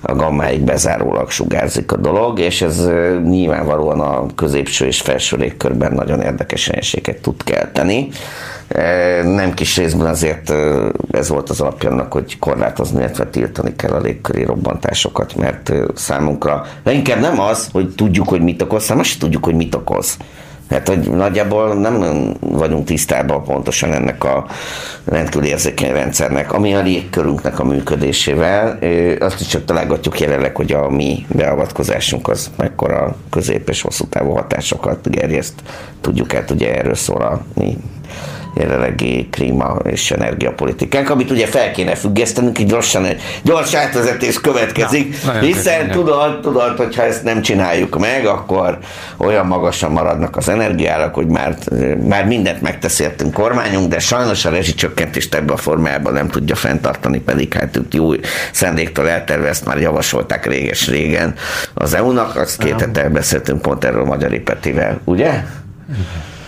a gammáig bezárólag sugárzik a dolog, és ez nyilvánvalóan a középső és felső légkörben nagyon érdekes jelenséget tud kelteni. Nem kis részben azért ez volt az alapja annak, hogy korlátozni, illetve tiltani kell a légköri robbantásokat, mert számunkra, de inkább nem az, hogy tudjuk, hogy mit okoz, hanem azt tudjuk, hogy mit okoz. Hát, hogy nagyjából nem vagyunk tisztában pontosan ennek a rendkívül érzékeny rendszernek, ami a légkörünknek a működésével. Azt is csak találgatjuk jelenleg, hogy a mi beavatkozásunk az mekkora közép és hosszú távú hatásokat gerjeszt. Tudjuk hát, ugye erről szól a mi jelenlegi klíma és energiapolitikánk, amit ugye fel kéne függesztenünk, így gyorsan egy gyors átvezetés következik, Na, hiszen tudod, tudod, hogyha ezt nem csináljuk meg, akkor olyan magasan maradnak az energiárak, hogy már, már mindent megtesz értünk kormányunk, de sajnos a rezsicsökkentést ebben a formában nem tudja fenntartani, pedig hát ők jó szándéktól elterve ezt már javasolták réges-régen az EU-nak, azt két hete beszéltünk pont erről Magyar Petivel, ugye? Igen.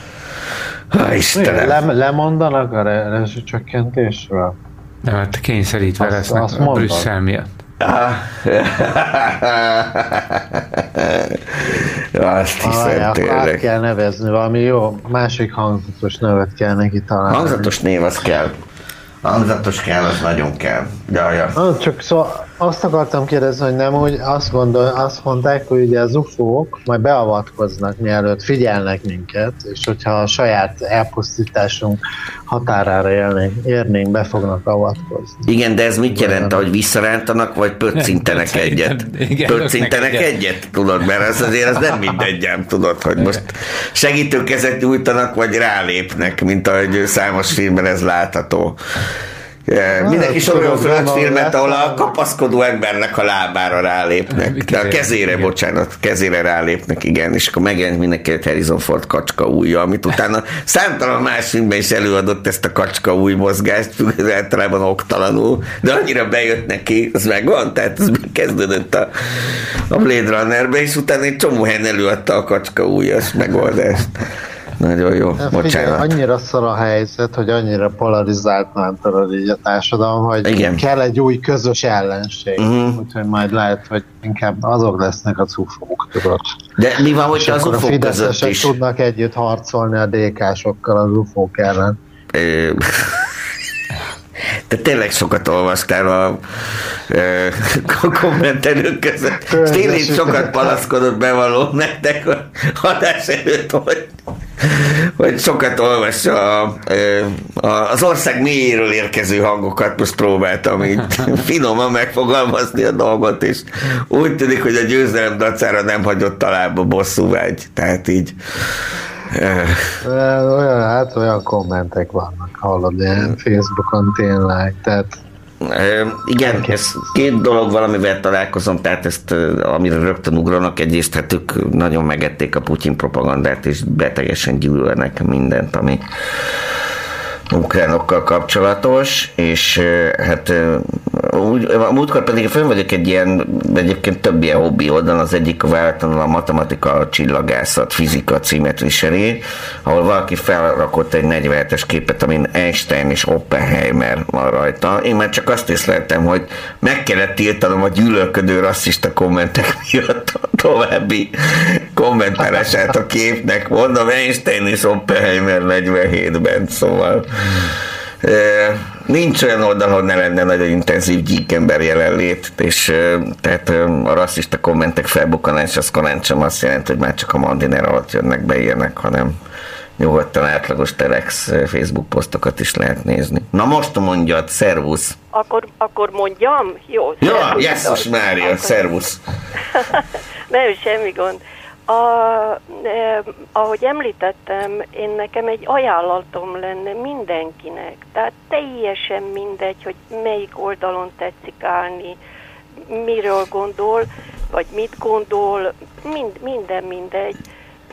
Ha, Istenem. Le, lemondanak a rezsicsökkentésről? Nem, hát kényszerítve azt, lesznek azt a Brüsszel miatt. Azt hiszem ah, tényleg. kell nevezni, valami jó, másik hangzatos nevet kell neki találni. Hangzatos név az kell. Hangzatos kell, az nagyon kell. Jaja. Ah, csak szó, azt akartam kérdezni, hogy nem úgy azt, gondol, azt mondták, hogy ugye az UFO-k majd beavatkoznak, mielőtt figyelnek minket, és hogyha a saját elpusztításunk határára élnénk, érnénk, be fognak avatkozni. Igen, de ez mit jelent, hogy visszarántanak, vagy pöccintenek egyet? Pöccintenek egyet? Tudod, mert ez azért az nem mindegy, tudod, hogy most segítőkezet nyújtanak, vagy rálépnek, mint ahogy számos filmben ez látható. Yeah, mindenki soroljon filmet, ahol a kapaszkodó embernek a lábára rálépnek. De a kezére, bocsánat, kezére rálépnek, igen, és akkor megjelent mindenki egy Harrison Ford kacska újja, amit utána számtalan más filmben is előadott ezt a kacska új mozgást, általában oktalanul, de annyira bejött neki, az megvan, tehát ez kezdődött a, a Blade Runnerbe, és utána egy csomó helyen előadta a kacska újas megoldást. Nagyon jó, hát Figyelj, bocsánat. annyira szar a helyzet, hogy annyira polarizált már így a társadalom, hogy Igen. kell egy új közös ellenség. Uh-huh. Úgyhogy majd lehet, hogy inkább azok lesznek a cufók, tudod. De mi van, hogy az ufók között is? tudnak együtt harcolni a DK-sokkal az ufók ellen. Te tényleg sokat olvastál a, a kommentelők között. Tényleg sokat palaszkodott bevalló nektek a hatás előtt, hogy, hogy sokat olvas a, a, az ország mélyéről érkező hangokat, most próbáltam így finoman megfogalmazni a dolgot, és úgy tűnik, hogy a győzelem dacára nem hagyott talába bosszúvágy. Tehát így olyan, hát olyan kommentek vannak, hallod, ilyen Facebookon tényleg, tehát igen, ez két dolog valamivel találkozom, tehát ezt, amire rögtön ugranak, egyrészt hát ők nagyon megették a Putyin propagandát, és betegesen gyűlölnek mindent, ami ukránokkal kapcsolatos, és hát úgy, a múltkor pedig fönn vagyok egy ilyen, egyébként több ilyen hobbi oldalon, az egyik vállalatlanul a matematika, a csillagászat, fizika címet viseli, ahol valaki felrakott egy 47-es képet, amin Einstein és Oppenheimer van rajta. Én már csak azt észleltem, hogy meg kellett tiltanom a gyűlölködő rasszista kommentek miatt további kommentálását a képnek. Mondom, Einstein és Oppenheimer 47-ben, szóval nincs olyan oldal, ahol ne lenne nagyon intenzív gyíkember jelenlét, és tehát a rasszista kommentek felbukkanás az korán sem azt jelenti, hogy már csak a mandiner alatt jönnek be ilyenek, hanem nyugodtan átlagos Telex Facebook posztokat is lehet nézni. Na most mondjad, szervusz! Akkor, akkor mondjam? Jó, Ja, Jézus Mária, szervusz! Nem, semmi gond. A, eh, ahogy említettem, én nekem egy ajánlatom lenne mindenkinek. Tehát teljesen mindegy, hogy melyik oldalon tetszik állni, miről gondol, vagy mit gondol, mind, minden mindegy.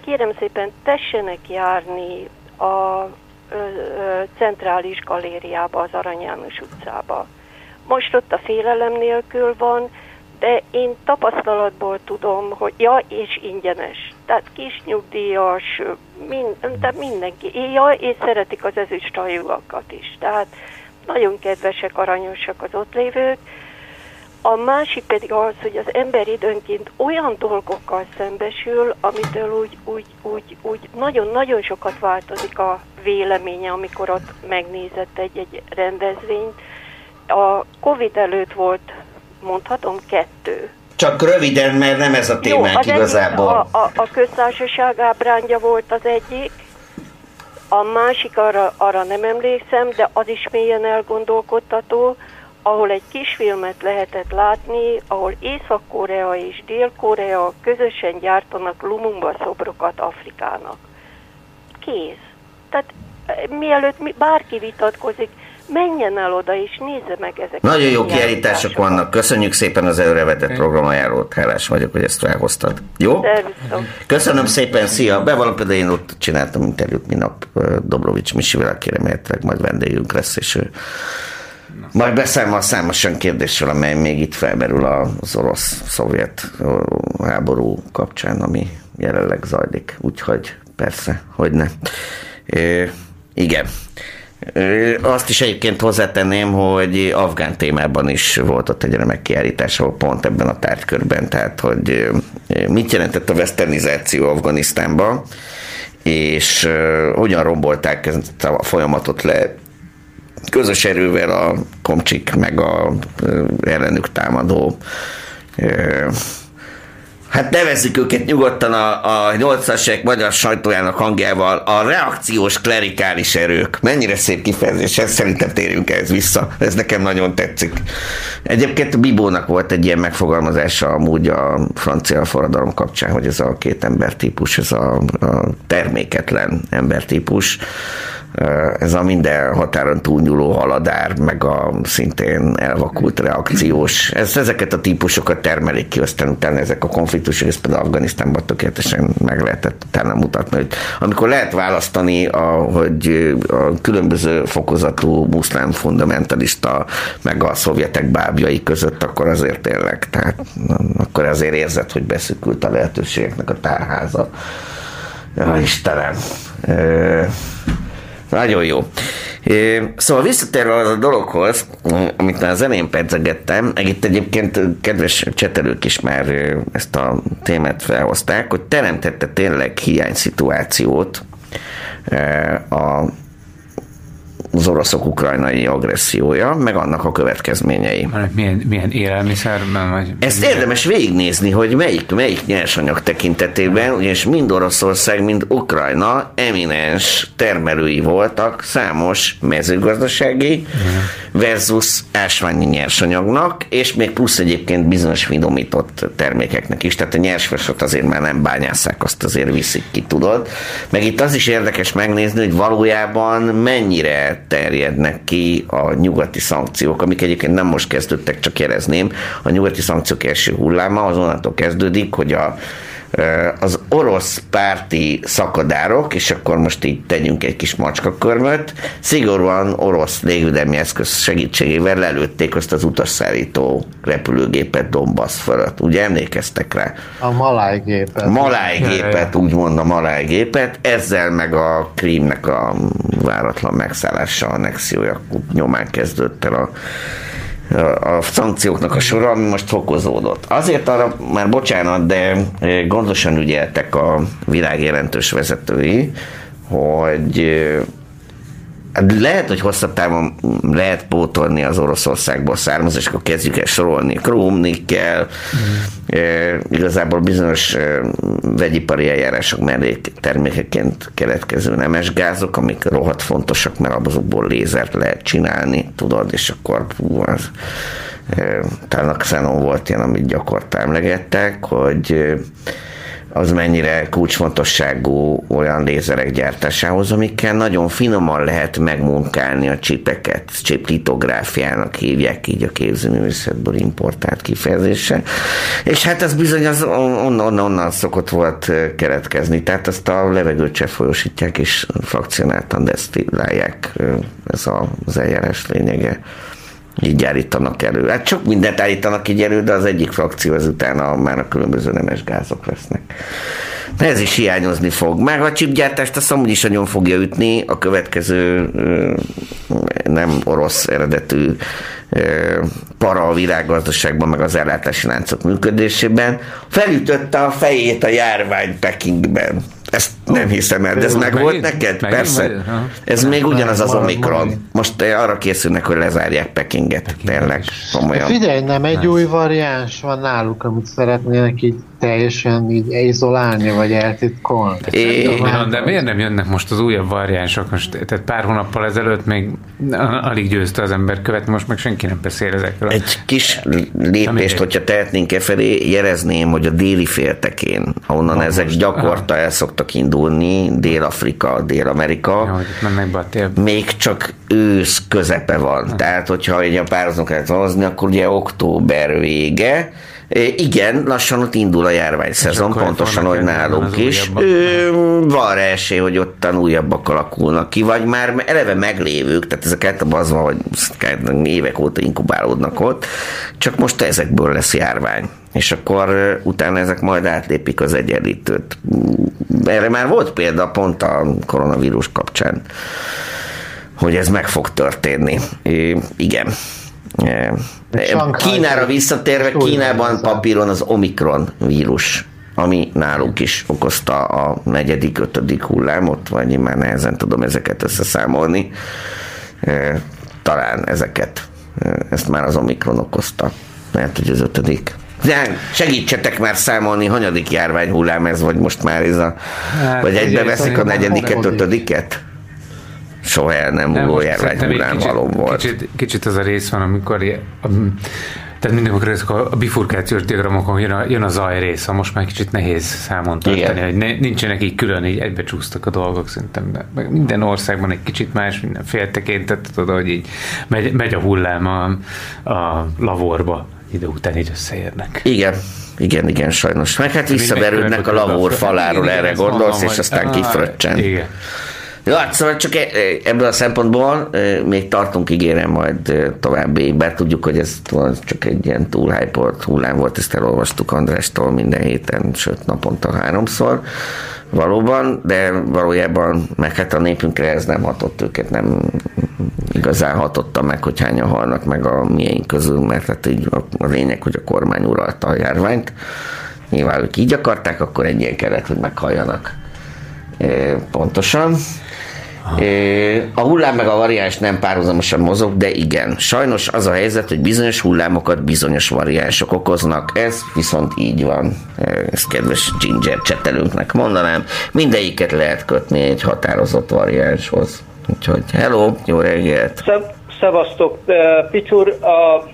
Kérem szépen, tessenek járni a ö, ö, centrális galériába, az Arany János utcába. Most ott a félelem nélkül van, de én tapasztalatból tudom, hogy ja, és ingyenes. Tehát kis nyugdíjas, mind, de mindenki. Ja, és szeretik az ezüstajúakat is. Tehát nagyon kedvesek, aranyosak az ott lévők. A másik pedig az, hogy az ember időnként olyan dolgokkal szembesül, amitől úgy, úgy, úgy, úgy nagyon-nagyon sokat változik a véleménye, amikor ott megnézett egy-egy rendezvényt. A Covid előtt volt mondhatom, kettő. Csak röviden, mert nem ez a témánk Jó, igazából. A, a, a köztársaság ábrányja volt az egyik, a másik arra, arra nem emlékszem, de az is mélyen elgondolkodtató, ahol egy kisfilmet lehetett látni, ahol Észak-Korea és Dél-Korea közösen gyártanak Lumumba szobrokat Afrikának. Kész. Tehát eh, mielőtt bárki vitatkozik, menjen el oda és nézze meg ezeket. Nagyon jó kiállítások vannak. Köszönjük szépen az előrevetett programajánlót. Hálás vagyok, hogy ezt felhoztad. Jó? Köszönöm szépen, szia. Bevallom például én ott csináltam interjút minap Dobrovics Misivel, aki remélhetőleg majd vendégünk lesz, és ő majd beszámol számosan kérdésről, amely még itt felmerül az orosz-szovjet háború kapcsán, ami jelenleg zajlik. Úgyhogy persze, hogy ne. É, igen. Azt is egyébként hozzátenném, hogy afgán témában is volt ott egy remek kiállítás, ahol pont ebben a tárgykörben, tehát hogy mit jelentett a westernizáció Afganisztánban, és hogyan rombolták ezt a folyamatot le közös erővel a komcsik, meg a ellenük támadó hát nevezzük őket nyugodtan a, a 80-as magyar sajtójának hangjával, a reakciós klerikális erők. Mennyire szép kifejezés, ez szerintem térjünk ehhez vissza. Ez nekem nagyon tetszik. Egyébként Bibónak volt egy ilyen megfogalmazása amúgy a francia forradalom kapcsán, hogy ez a két embertípus, ez a, a terméketlen embertípus ez a minden határon túlnyúló haladár, meg a szintén elvakult reakciós, ez, ezeket a típusokat termelik ki, aztán utána ezek a konfliktusok, ez például Afganisztánban tökéletesen meg lehetett utána mutatni, hogy amikor lehet választani, a, hogy a különböző fokozatú muszlám fundamentalista, meg a szovjetek bábjai között, akkor azért tényleg, tehát akkor azért érzed, hogy beszükült a lehetőségeknek a tárháza. Ja, Istenem. Nagyon jó. Szóval visszatérve az a dologhoz, amit már az elején pedzegettem, itt egyébként kedves csetelők is már ezt a témát felhozták, hogy teremtette tényleg hiány szituációt a az oroszok ukrajnai agressziója, meg annak a következményei. Milyen, milyen élelmiszerben? Vagy Ezt érdemes végignézni, hogy melyik, melyik nyersanyag tekintetében, ugyanis mind Oroszország, mind Ukrajna eminens termelői voltak számos mezőgazdasági versus ásványi nyersanyagnak, és még plusz egyébként bizonyos finomított termékeknek is. Tehát a nyersvasot azért már nem bányászák, azt azért viszik ki, tudod. Meg itt az is érdekes megnézni, hogy valójában mennyire terjednek ki a nyugati szankciók, amik egyébként nem most kezdődtek, csak jelezném. A nyugati szankciók első hulláma azonnantól kezdődik, hogy a az orosz párti szakadárok, és akkor most így tegyünk egy kis macskakörmöt, szigorúan orosz légvédelmi eszköz segítségével lelőtték azt az utasszállító repülőgépet Donbass fölött. Ugye emlékeztek rá? A malájgépet. A malájgépet, úgymond a malájgépet, ezzel meg a Krímnek a váratlan megszállása, annexiója nyomán kezdődött el a a szankcióknak a sora, ami most fokozódott. Azért arra már bocsánat, de eh, gondosan ügyeltek a világ jelentős vezetői, hogy eh, lehet, hogy hosszabb távon lehet pótolni az Oroszországból származó, és akkor kezdjük el sorolni. Króm, nikkel, mm. e, igazából bizonyos e, vegyipari eljárások mellé termékeként keletkező nemes gázok, amik rohadt fontosak, mert azokból lézert lehet csinálni, tudod, és akkor hú, az, e, talán a Xenon volt ilyen, amit gyakorta emlegettek, hogy az mennyire kulcsfontosságú olyan lézerek gyártásához, amikkel nagyon finoman lehet megmunkálni a csipeket. Chip litográfiának hívják így a képzőművészetből importált kifejezése. És hát ez bizony az onnan, onnan, onnan szokott volt keletkezni. Tehát azt a levegőt se folyosítják, és frakcionáltan desztillálják. Ez az eljárás lényege így állítanak elő. Hát sok mindent állítanak így elő, de az egyik frakció ezután már a különböző nemes gázok lesznek. Ez is hiányozni fog. Már a csipgyártást azt amúgy is nagyon fogja ütni a következő nem orosz eredetű para a világgazdaságban, meg az ellátási láncok működésében. Felütötte a fejét a járvány Pekingben. Ezt nem hiszem el, de ez meg volt neked? Megint Persze. Vagy? Ez még ugyanaz az Omikron. Most arra készülnek, hogy lezárják Pekinget. Tényleg, komolyan. Figyelj, nem egy új variáns van náluk, amit szeretnének így teljesen így izolálni, vagy eltitkolni. É, de miért nem jönnek most az újabb variánsok? Most, tehát pár hónappal ezelőtt még alig győzte az ember követni, most meg senki nem beszél ezekről. Egy kis lépést, hogyha tehetnénk e felé, jelezném, hogy a déli féltekén, ahonnan Na, ezek gyakorta el szoktak indulni, Dél-Afrika, Dél-Amerika, ja, még csak ősz közepe van. Ha. Tehát, hogyha egy a párhuzamot lehet hozni, akkor ugye október vége, igen, lassan ott indul a járványszezon, pontosan, hogy nálunk is. Van rá esély, hogy ottan újabbak alakulnak ki, vagy már eleve meglévők, tehát ezek általában az van, hogy évek óta inkubálódnak ott, csak most ezekből lesz járvány és akkor utána ezek majd átlépik az egyenlítőt. Erre már volt példa pont a koronavírus kapcsán, hogy ez meg fog történni. É, igen. Kínára visszatérve, Kínában papíron az Omikron vírus ami nálunk is okozta a negyedik, ötödik hullámot, vagy én már nehezen tudom ezeket összeszámolni. Talán ezeket, ezt már az Omikron okozta. Lehet, hogy az ötödik. De segítsetek már számolni, hanyadik járvány hullám ez, vagy most már ez a... Hát, vagy egybe veszik a negyediket, ötödiket? Soha el nem múló járványhullám való volt. Kicsit, kicsit az a rész van, amikor tehát mindenkor ezek a bifurkációs diagramokon jön, a, jön a zaj rész, most már kicsit nehéz számon tartani, Igen. hogy ne, nincsenek így külön, így egybecsúsztak a dolgok szerintem, de minden országban egy kicsit más, minden féltekintet, tudod, hogy így megy, megy a hullám a, a lavorba idő után így összeérnek. Igen, igen, igen, sajnos. Meg hát visszaverődnek a lavor faláról, erre gondolsz, és aztán kifröccsen. Igen. Jó, hát szóval csak e, e, ebből a szempontból e, még tartunk, ígérem majd további, bár tudjuk, hogy ez csak egy ilyen túlhypolt hullám volt, ezt elolvastuk Andrástól minden héten, sőt naponta háromszor valóban, de valójában meg hát a népünkre ez nem hatott őket, nem igazán hatotta meg, hogy hányan halnak meg a miénk közül, mert hát így a lényeg, hogy a kormány uralta a járványt. Nyilván ők így akarták, akkor egy ilyen kellett, hogy meghalljanak. Pontosan. A hullám meg a variáns nem párhuzamosan mozog, de igen. Sajnos az a helyzet, hogy bizonyos hullámokat bizonyos variánsok okoznak. Ez viszont így van. Ezt kedves Ginger csetelünknek mondanám. Mindegyiket lehet kötni egy határozott variánshoz. Úgyhogy hello, jó reggelt! Szevasztok! Picsúr, a,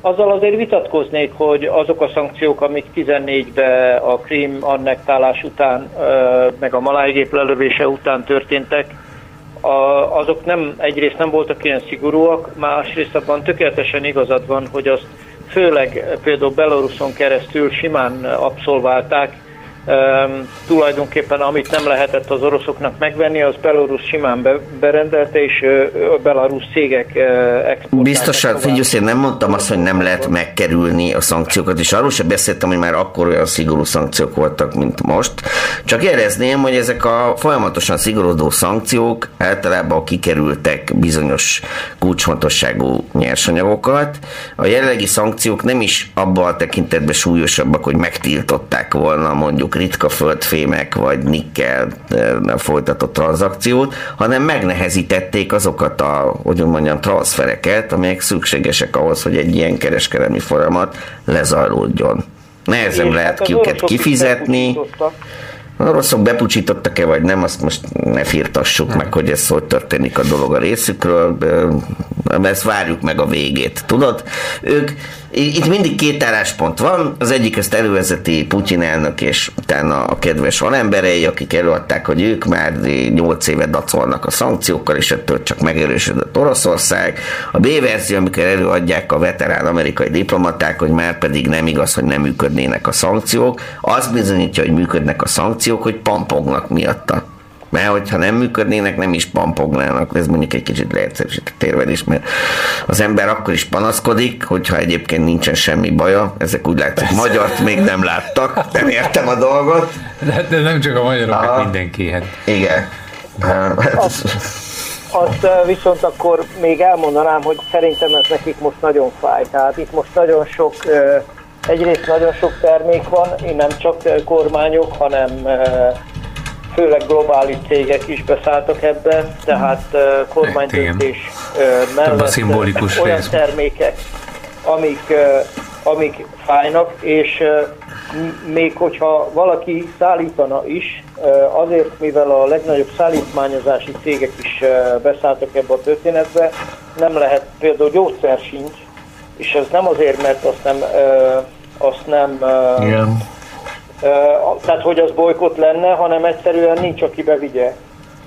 azzal azért vitatkoznék, hogy azok a szankciók, amik 14-ben a Krím annektálás után, meg a malájgép lelövése után történtek, a, azok nem, egyrészt nem voltak ilyen szigorúak, másrészt abban tökéletesen igazad van, hogy azt főleg például Belaruson keresztül simán abszolválták, Um, tulajdonképpen amit nem lehetett az oroszoknak megvenni, az Belarus simán be, berendelte, és uh, Belarus cégek uh, exportálták. Biztosan, figyelj, én nem mondtam azt, hogy nem lehet megkerülni a szankciókat, és arról sem beszéltem, hogy már akkor olyan szigorú szankciók voltak, mint most. Csak érezném, hogy ezek a folyamatosan szigorodó szankciók általában kikerültek bizonyos kulcsfontosságú nyersanyagokat. A jelenlegi szankciók nem is abban a tekintetben súlyosabbak, hogy megtiltották volna mondjuk ritka földfémek vagy nikkel folytatott tranzakciót, hanem megnehezítették azokat a, hogy mondjam, transfereket, amelyek szükségesek ahhoz, hogy egy ilyen kereskedelmi folyamat lezajlódjon. Nehezen lehet hát ki őket kifizetni. A rosszok bepucsítottak-e, vagy nem, azt most ne firtassuk meg, hogy ez hogy történik a dolog a részükről. Ezt várjuk meg a végét. Tudod, ők, itt mindig két álláspont van, az egyik ezt elővezeti Putyin elnök, és utána a kedves alemberei, akik előadták, hogy ők már 8 éve dacolnak a szankciókkal, és ettől csak megerősödött Oroszország. A B verzió, amikor előadják a veterán amerikai diplomaták, hogy már pedig nem igaz, hogy nem működnének a szankciók, az bizonyítja, hogy működnek a szankciók, hogy pampognak miatta. Mert hogyha nem működnének, nem is pampognának. Ez mondjuk egy kicsit leegyszerűsített érvelés, mert az ember akkor is panaszkodik, hogyha egyébként nincsen semmi baja. Ezek úgy látszik, magyart még nem láttak, nem értem a dolgot. De, de nem csak a magyarokat, hát mindenki. Hát. Igen. Azt, azt viszont akkor még elmondanám, hogy szerintem ez nekik most nagyon fáj. Tehát itt most nagyon sok, egyrészt nagyon sok termék van, nem csak kormányok, hanem főleg globális cégek is beszálltak ebben, tehát uh, kormánydöntés uh, mellett a szimbolikus olyan rész. termékek, amik, amik fájnak, és még hogyha valaki szállítana is, azért, mivel a legnagyobb szállítmányozási cégek is beszálltak ebbe a történetbe, nem lehet, például gyógyszer sincs, és ez nem azért, mert azt nem, azt nem Igen tehát hogy az bolykott lenne, hanem egyszerűen nincs, aki bevigye.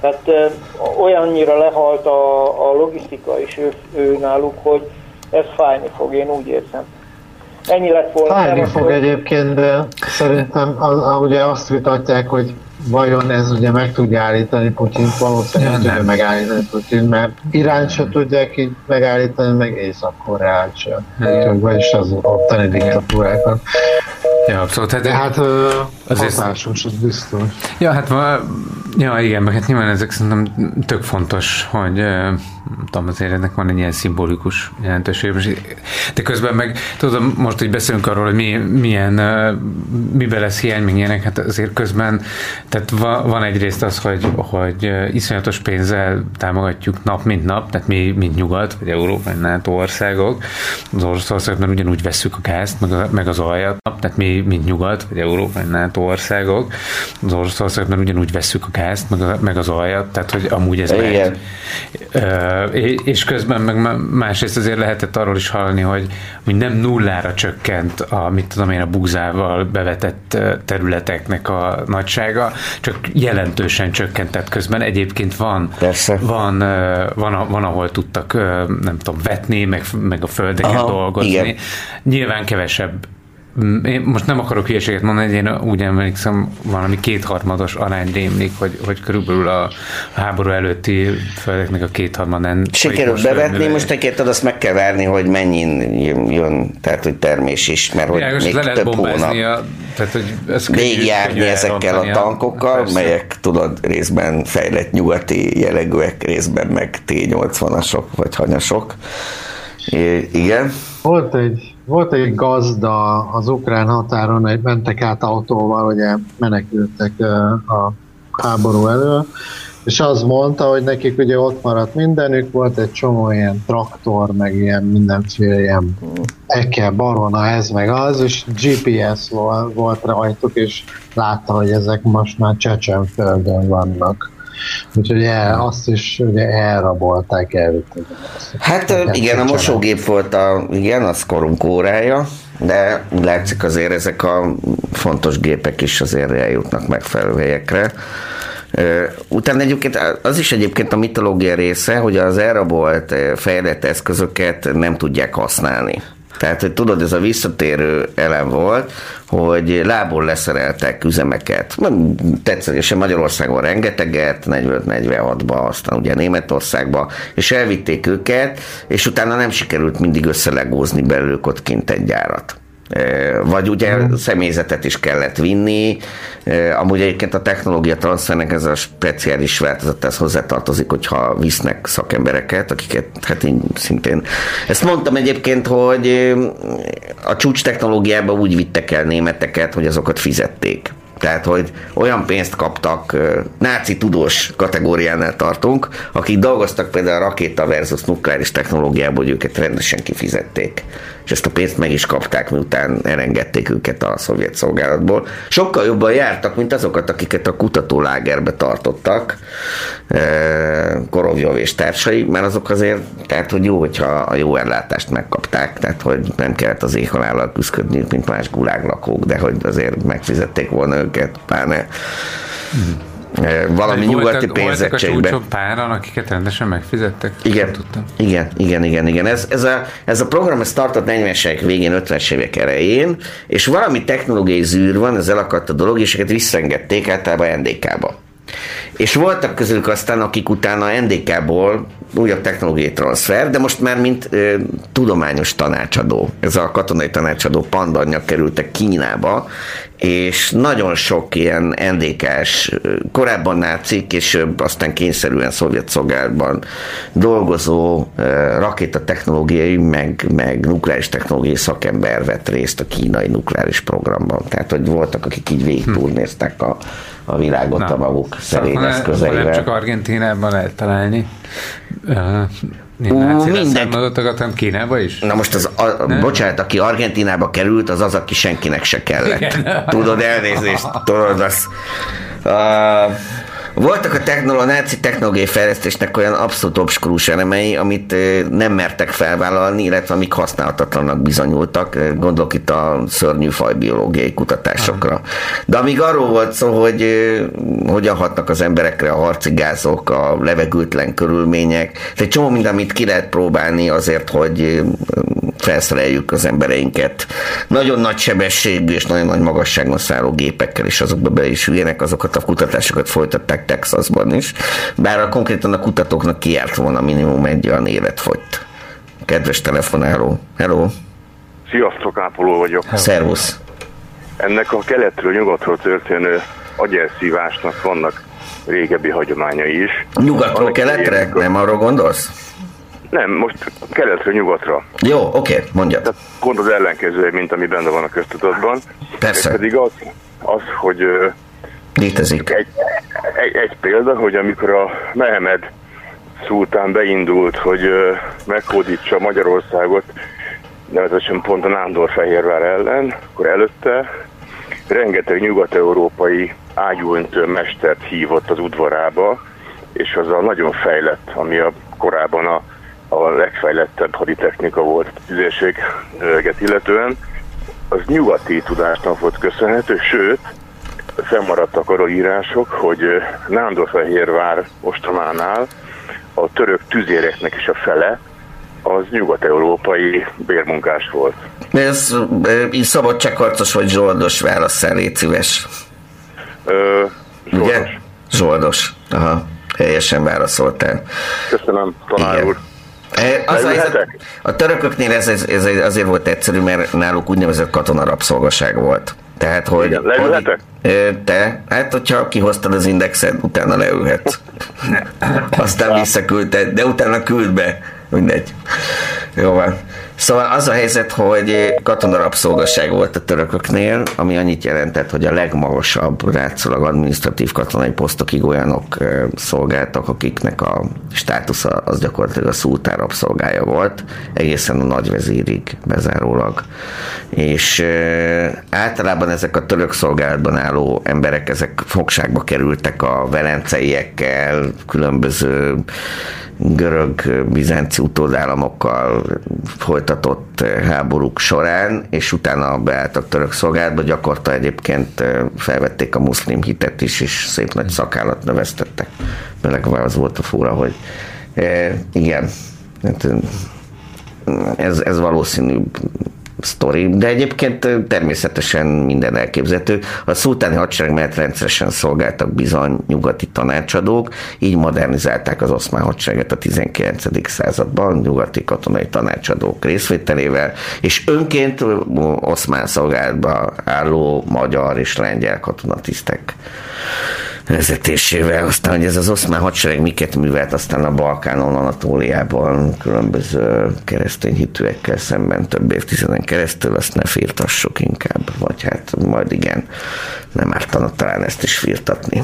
Tehát olyannyira lehalt a, a logisztika is ő, ő náluk, hogy ez fájni fog, én úgy érzem. Ennyi lett volna. Fájni fog hogy... egyébként, de szerintem az, ugye azt vitatják, hogy vajon ez ugye meg tudja állítani Putyint, valószínűleg ja, tudja megállítani Putyint, mert Irán se tudják így megállítani, meg Észak-Koreát sem. Vagyis az ottani diktatúrákat. Ja, abszolút. Hát, hát azért... hatásos, az biztos. Ja, hát ja, igen, hát nyilván ezek szerintem tök fontos, hogy nem tudom, azért ennek van egy ilyen szimbolikus jelentőség. De közben meg, tudom, most, hogy beszélünk arról, hogy mi, milyen, miben lesz hiány, még ilyenek, hát azért közben, tehát va, van egyrészt az, hogy, hogy iszonyatos pénzzel támogatjuk nap, mint nap, tehát mi, mint nyugat, vagy Európa, vagy NATO országok, az országokban ugyanúgy veszük a gázt, meg, a, meg az olajat, tehát mi, mint nyugat, vagy Európa, vagy NATO országok, az országokban ugyanúgy veszük a gázt, meg, a, meg az olajat, tehát hogy amúgy ez Igen. megy. És közben meg másrészt azért lehetett arról is hallani, hogy, hogy nem nullára csökkent a, mit tudom én, a bugzával bevetett területeknek a nagysága, csak jelentősen csökkent, tehát közben egyébként van, Persze. van, van, van, ahol tudtak, nem tudom, vetni, meg, meg a földeken Aha, dolgozni. Igen. Nyilván kevesebb én most nem akarok hülyeséget mondani, én úgy emlékszem, valami kétharmados arány rémlik, hogy, hogy körülbelül a háború előtti földeknek a kétharmadán. Sikerült bevetni, most tekérted, azt meg kell várni, hogy mennyin jön, tehát hogy termés is, mert hogy Világos, még le több hónap. A, tehát, hogy ez Végigjárni ezekkel a tankokkal, a, melyek tudod részben fejlett nyugati jellegűek, részben meg T-80-asok vagy hanyasok. I- igen. Volt egy volt egy gazda az ukrán határon, egy mentek át autóval, ugye menekültek a háború elől, és az mondta, hogy nekik ugye ott maradt mindenük, volt egy csomó ilyen traktor, meg ilyen mindenféle ilyen ekkel, barona, ez meg az, és GPS volt rajtuk, és látta, hogy ezek most már Csecsenföldön vannak. Úgyhogy el, azt is ugye elrabolták, elvitték. Hát igen, a mosógép volt a, igen, az korunk órája, de látszik azért ezek a fontos gépek is azért eljutnak megfelelő helyekre. Utána egyébként az is egyébként a mitológia része, hogy az elrabolt fejlett eszközöket nem tudják használni. Tehát, hogy tudod, ez a visszatérő elem volt, hogy lából leszereltek üzemeket. Tetszősen Magyarországon rengeteget, 45-46-ba, aztán ugye Németországba, és elvitték őket, és utána nem sikerült mindig összelegózni belőlük ott kint egy gyárat. Vagy ugye mm. személyzetet is kellett vinni, amúgy egyébként a technológia transfernek ez a speciális változat, ez hozzátartozik, hogyha visznek szakembereket, akiket hát én szintén... Ezt mondtam egyébként, hogy a csúcs technológiában úgy vittek el németeket, hogy azokat fizették. Tehát, hogy olyan pénzt kaptak, náci tudós kategóriánál tartunk, akik dolgoztak például a rakéta versus nukleáris technológiában, hogy őket rendesen kifizették és ezt a pénzt meg is kapták, miután elengedték őket a szovjet szolgálatból. Sokkal jobban jártak, mint azokat, akiket a kutatólágerbe tartottak, Korovjov és társai, mert azok azért, tehát hogy jó, hogyha a jó ellátást megkapták, tehát hogy nem kellett az éjhalállal küzdködni, mint más guláglakók, de hogy azért megfizették volna őket, pláne hmm valami voltak, nyugati pénzettségbe. Voltak a páran, akiket rendesen megfizettek? Igen, igen, igen, igen, igen. Ez, ez, a, ez a program ez tartott 40-es évek végén, 50-es évek elején, és valami technológiai zűr van, ez elakadt a dolog, és őket visszaengedték általában NDK-ba. És voltak közülük aztán, akik utána NDK-ból újabb technológiai transfer, de most már mint ö, tudományos tanácsadó, ez a katonai tanácsadó pandanya kerültek Kínába, és nagyon sok ilyen NDK-s, korábban nácik, és aztán kényszerűen szovjet szolgálatban dolgozó rakétatechnológiai, meg, meg nukleáris technológiai szakember vett részt a kínai nukleáris programban. Tehát, hogy voltak, akik így végigturnéztek a, a világot Na, a maguk szerény szóval eszközeivel. Nem csak Argentinában lehet találni. Minden... hanem Kínába is? Na most az, a, bocsánat, aki Argentinába került, az az, aki senkinek se kellett. Igen. Tudod, elnézést, tudod, az... Uh, voltak a, technoló, a náci technológiai fejlesztésnek olyan abszolút obskurus elemei, amit nem mertek felvállalni, illetve amik használhatatlanak bizonyultak. Gondolok itt a szörnyű fajbiológiai kutatásokra. De amíg arról volt szó, hogy hogyan hatnak az emberekre a harci gázok, a levegőtlen körülmények, egy csomó mind, amit ki lehet próbálni azért, hogy felszereljük az embereinket. Nagyon nagy sebességű és nagyon nagy magasságon szálló gépekkel, és azokba be is üljenek, azokat a kutatásokat folytatták Texasban is, bár a konkrétan a kutatóknak kiárt volna minimum egy olyan életfogyt. Kedves telefonáló, hello! Sziasztok, Ápoló vagyok. Szervusz! Ennek a keletről nyugatról történő agyelszívásnak vannak régebbi hagyományai is. Nyugatról keletre? Nem arról gondolsz? Nem, most keletről nyugatra. Jó, oké, okay, mondja. Tehát pont az ellenkező, mint ami benne van a köztudatban. Persze. És pedig az, az hogy Létezik. Egy, egy, egy példa, hogy amikor a Mehemed szultán beindult, hogy meghódítsa Magyarországot, nevezetesen pont a Nándorfehérvár ellen, akkor előtte rengeteg nyugat-európai ágyúöntő mestert hívott az udvarába, és az a nagyon fejlett, ami a korábban a, a legfejlettebb haditechnika volt tüzérséget illetően, az nyugati tudásnak volt köszönhető, sőt, fennmaradtak arra írások, hogy Nándorfehérvár ostrománál a török tüzéreknek is a fele az nyugat-európai bérmunkás volt. Ez így szabadságharcos vagy zsoldos válasz légy szíves. Ö, zsoldos. Ugye? Zsoldos. Aha, helyesen válaszoltál. Köszönöm, tanár Igen. úr. Az a, a törököknél ez, ez, ez azért volt egyszerű, mert náluk úgynevezett katonarabszolgaság volt. Tehát, hogy... Igen, leülhetek? Te? Hát, hogyha kihoztad az indexet, utána leülhetsz. Aztán visszaküldted, de utána küld be. Mindegy. Jó van. Szóval az a helyzet, hogy katonarabszolgasság volt a törököknél, ami annyit jelentett, hogy a legmagasabb rátszolag administratív katonai posztokig olyanok szolgáltak, akiknek a státusza az gyakorlatilag a szultán rabszolgája volt, egészen a nagyvezérig bezárólag. És általában ezek a török szolgálatban álló emberek, ezek fogságba kerültek a velenceiekkel, különböző görög-bizánci utódállamokkal folytatott háborúk során, és utána beálltak török szolgálatba, gyakorta egyébként felvették a muszlim hitet is, és szép nagy szakállat növesztettek. Beleg az volt a fura, hogy e, igen, hát, ez, ez valószínű sztori, de egyébként természetesen minden elképzelhető. A szultáni hadsereg mellett rendszeresen szolgáltak bizony nyugati tanácsadók, így modernizálták az oszmán hadsereget a 19. században nyugati katonai tanácsadók részvételével, és önként oszmán szolgálatban álló magyar és lengyel katonatisztek vezetésével. Aztán, hogy ez az oszmán hadsereg miket művelt, aztán a Balkánon, Anatóliában különböző keresztény hitűekkel szemben több évtizeden keresztül, azt ne firtassuk inkább, vagy hát majd igen, nem ártana talán ezt is firtatni.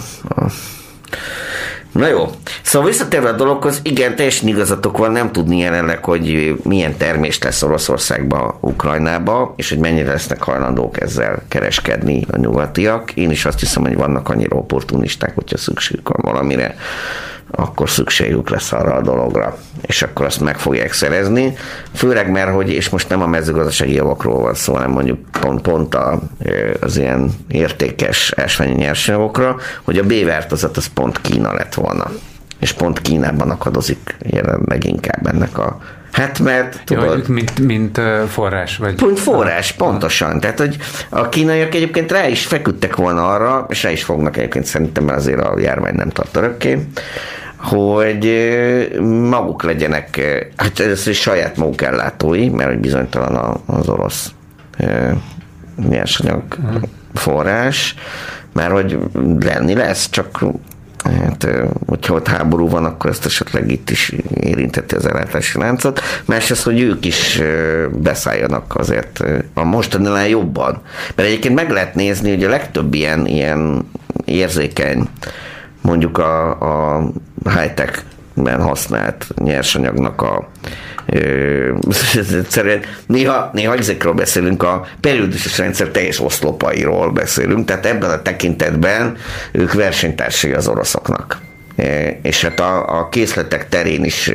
Na jó, szóval visszatérve a dologhoz, igen, teljesen igazatok van, nem tudni jelenleg, hogy milyen termés lesz Oroszországba, Ukrajnába, és hogy mennyire lesznek hajlandók ezzel kereskedni a nyugatiak. Én is azt hiszem, hogy vannak annyira opportunisták, hogyha szükségük van valamire, akkor szükségük lesz arra a dologra, és akkor azt meg fogják szerezni. Főleg mert, hogy, és most nem a mezőgazdasági javakról van szó, hanem mondjuk pont, pont a, az ilyen értékes ásványi nyersanyagokra, hogy a B-vertozat az pont Kína lett volna. És pont Kínában akadozik jelenleg inkább ennek a Hát mert tudod... Ja, mint, mint forrás? Vagy... Pont forrás, pontosan. Tehát, hogy a kínaiak egyébként rá is feküdtek volna arra, és rá is fognak egyébként szerintem, mert azért a járvány nem tart örökké, hogy maguk legyenek, hát ez is saját maguk ellátói, mert hogy bizonytalan az orosz nyersanyag forrás, mert hogy lenni lesz, csak Hát, hogyha ott háború van, akkor ezt esetleg itt is érinteti az ellátási láncot. Másrészt, hogy ők is beszálljanak azért a mostaninál jobban. Mert egyébként meg lehet nézni, hogy a legtöbb ilyen, ilyen érzékeny, mondjuk a, a high-tech ben használt nyersanyagnak a egyszerűen néha, néha ezekről beszélünk, a periódusos rendszer teljes oszlopairól beszélünk, tehát ebben a tekintetben ők versenytársai az oroszoknak. És hát a, a készletek terén is,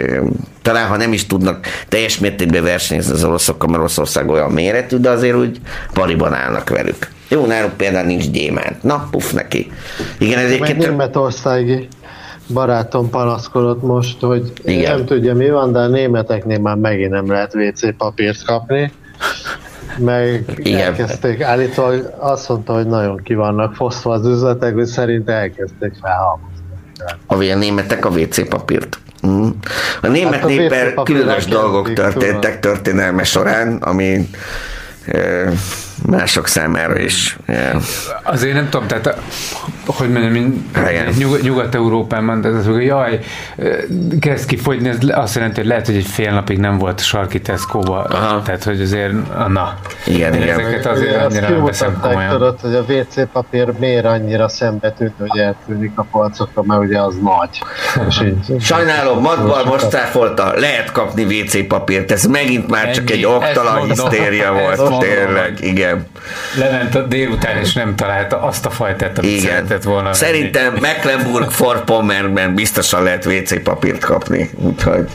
talán ha nem is tudnak teljes mértékben versenyezni az oroszokkal, mert Oroszország olyan méretű, de azért úgy pariban állnak velük. Jó, náluk például nincs gyémánt. Na, puff neki. Igen, egyébként... Németországi barátom panaszkodott most, hogy Igen. nem tudja mi van, de a németeknél már megint nem lehet WC papírt kapni. Meg Igen. elkezdték, állítólag azt mondta, hogy nagyon ki vannak fosztva az üzletek, hogy szerint elkezdték felhalmozni. A németek a WC papírt. Mm. A német hát a néppel különös dolgok történtek történelme során, ami mások számára is. Yeah. Azért nem tudom, tehát hogy mondjam, nyug, Nyugat-Európában, tehát hogy jaj, kezd kifogyni, ez azt jelenti, hogy lehet, hogy egy fél napig nem volt sarki tesco tehát hogy azért, na. Igen, igen. Ezeket azért igen, annyira nem veszem komolyan. Tudod, hogy a WC papír miért annyira szembetűnt, hogy eltűnik a polcokra, mert ugye az nagy. Sajnálom, Madbar most cáfolta, lehet kapni WC papírt, ez megint már csak egy oktalan hisztéria volt, tényleg, igen. Lement a délután, és nem találta azt a fajtát, amit Igen. szeretett volna. Szerintem Mecklenburg-Vorpommernben biztosan lehet WC papírt kapni, úgyhogy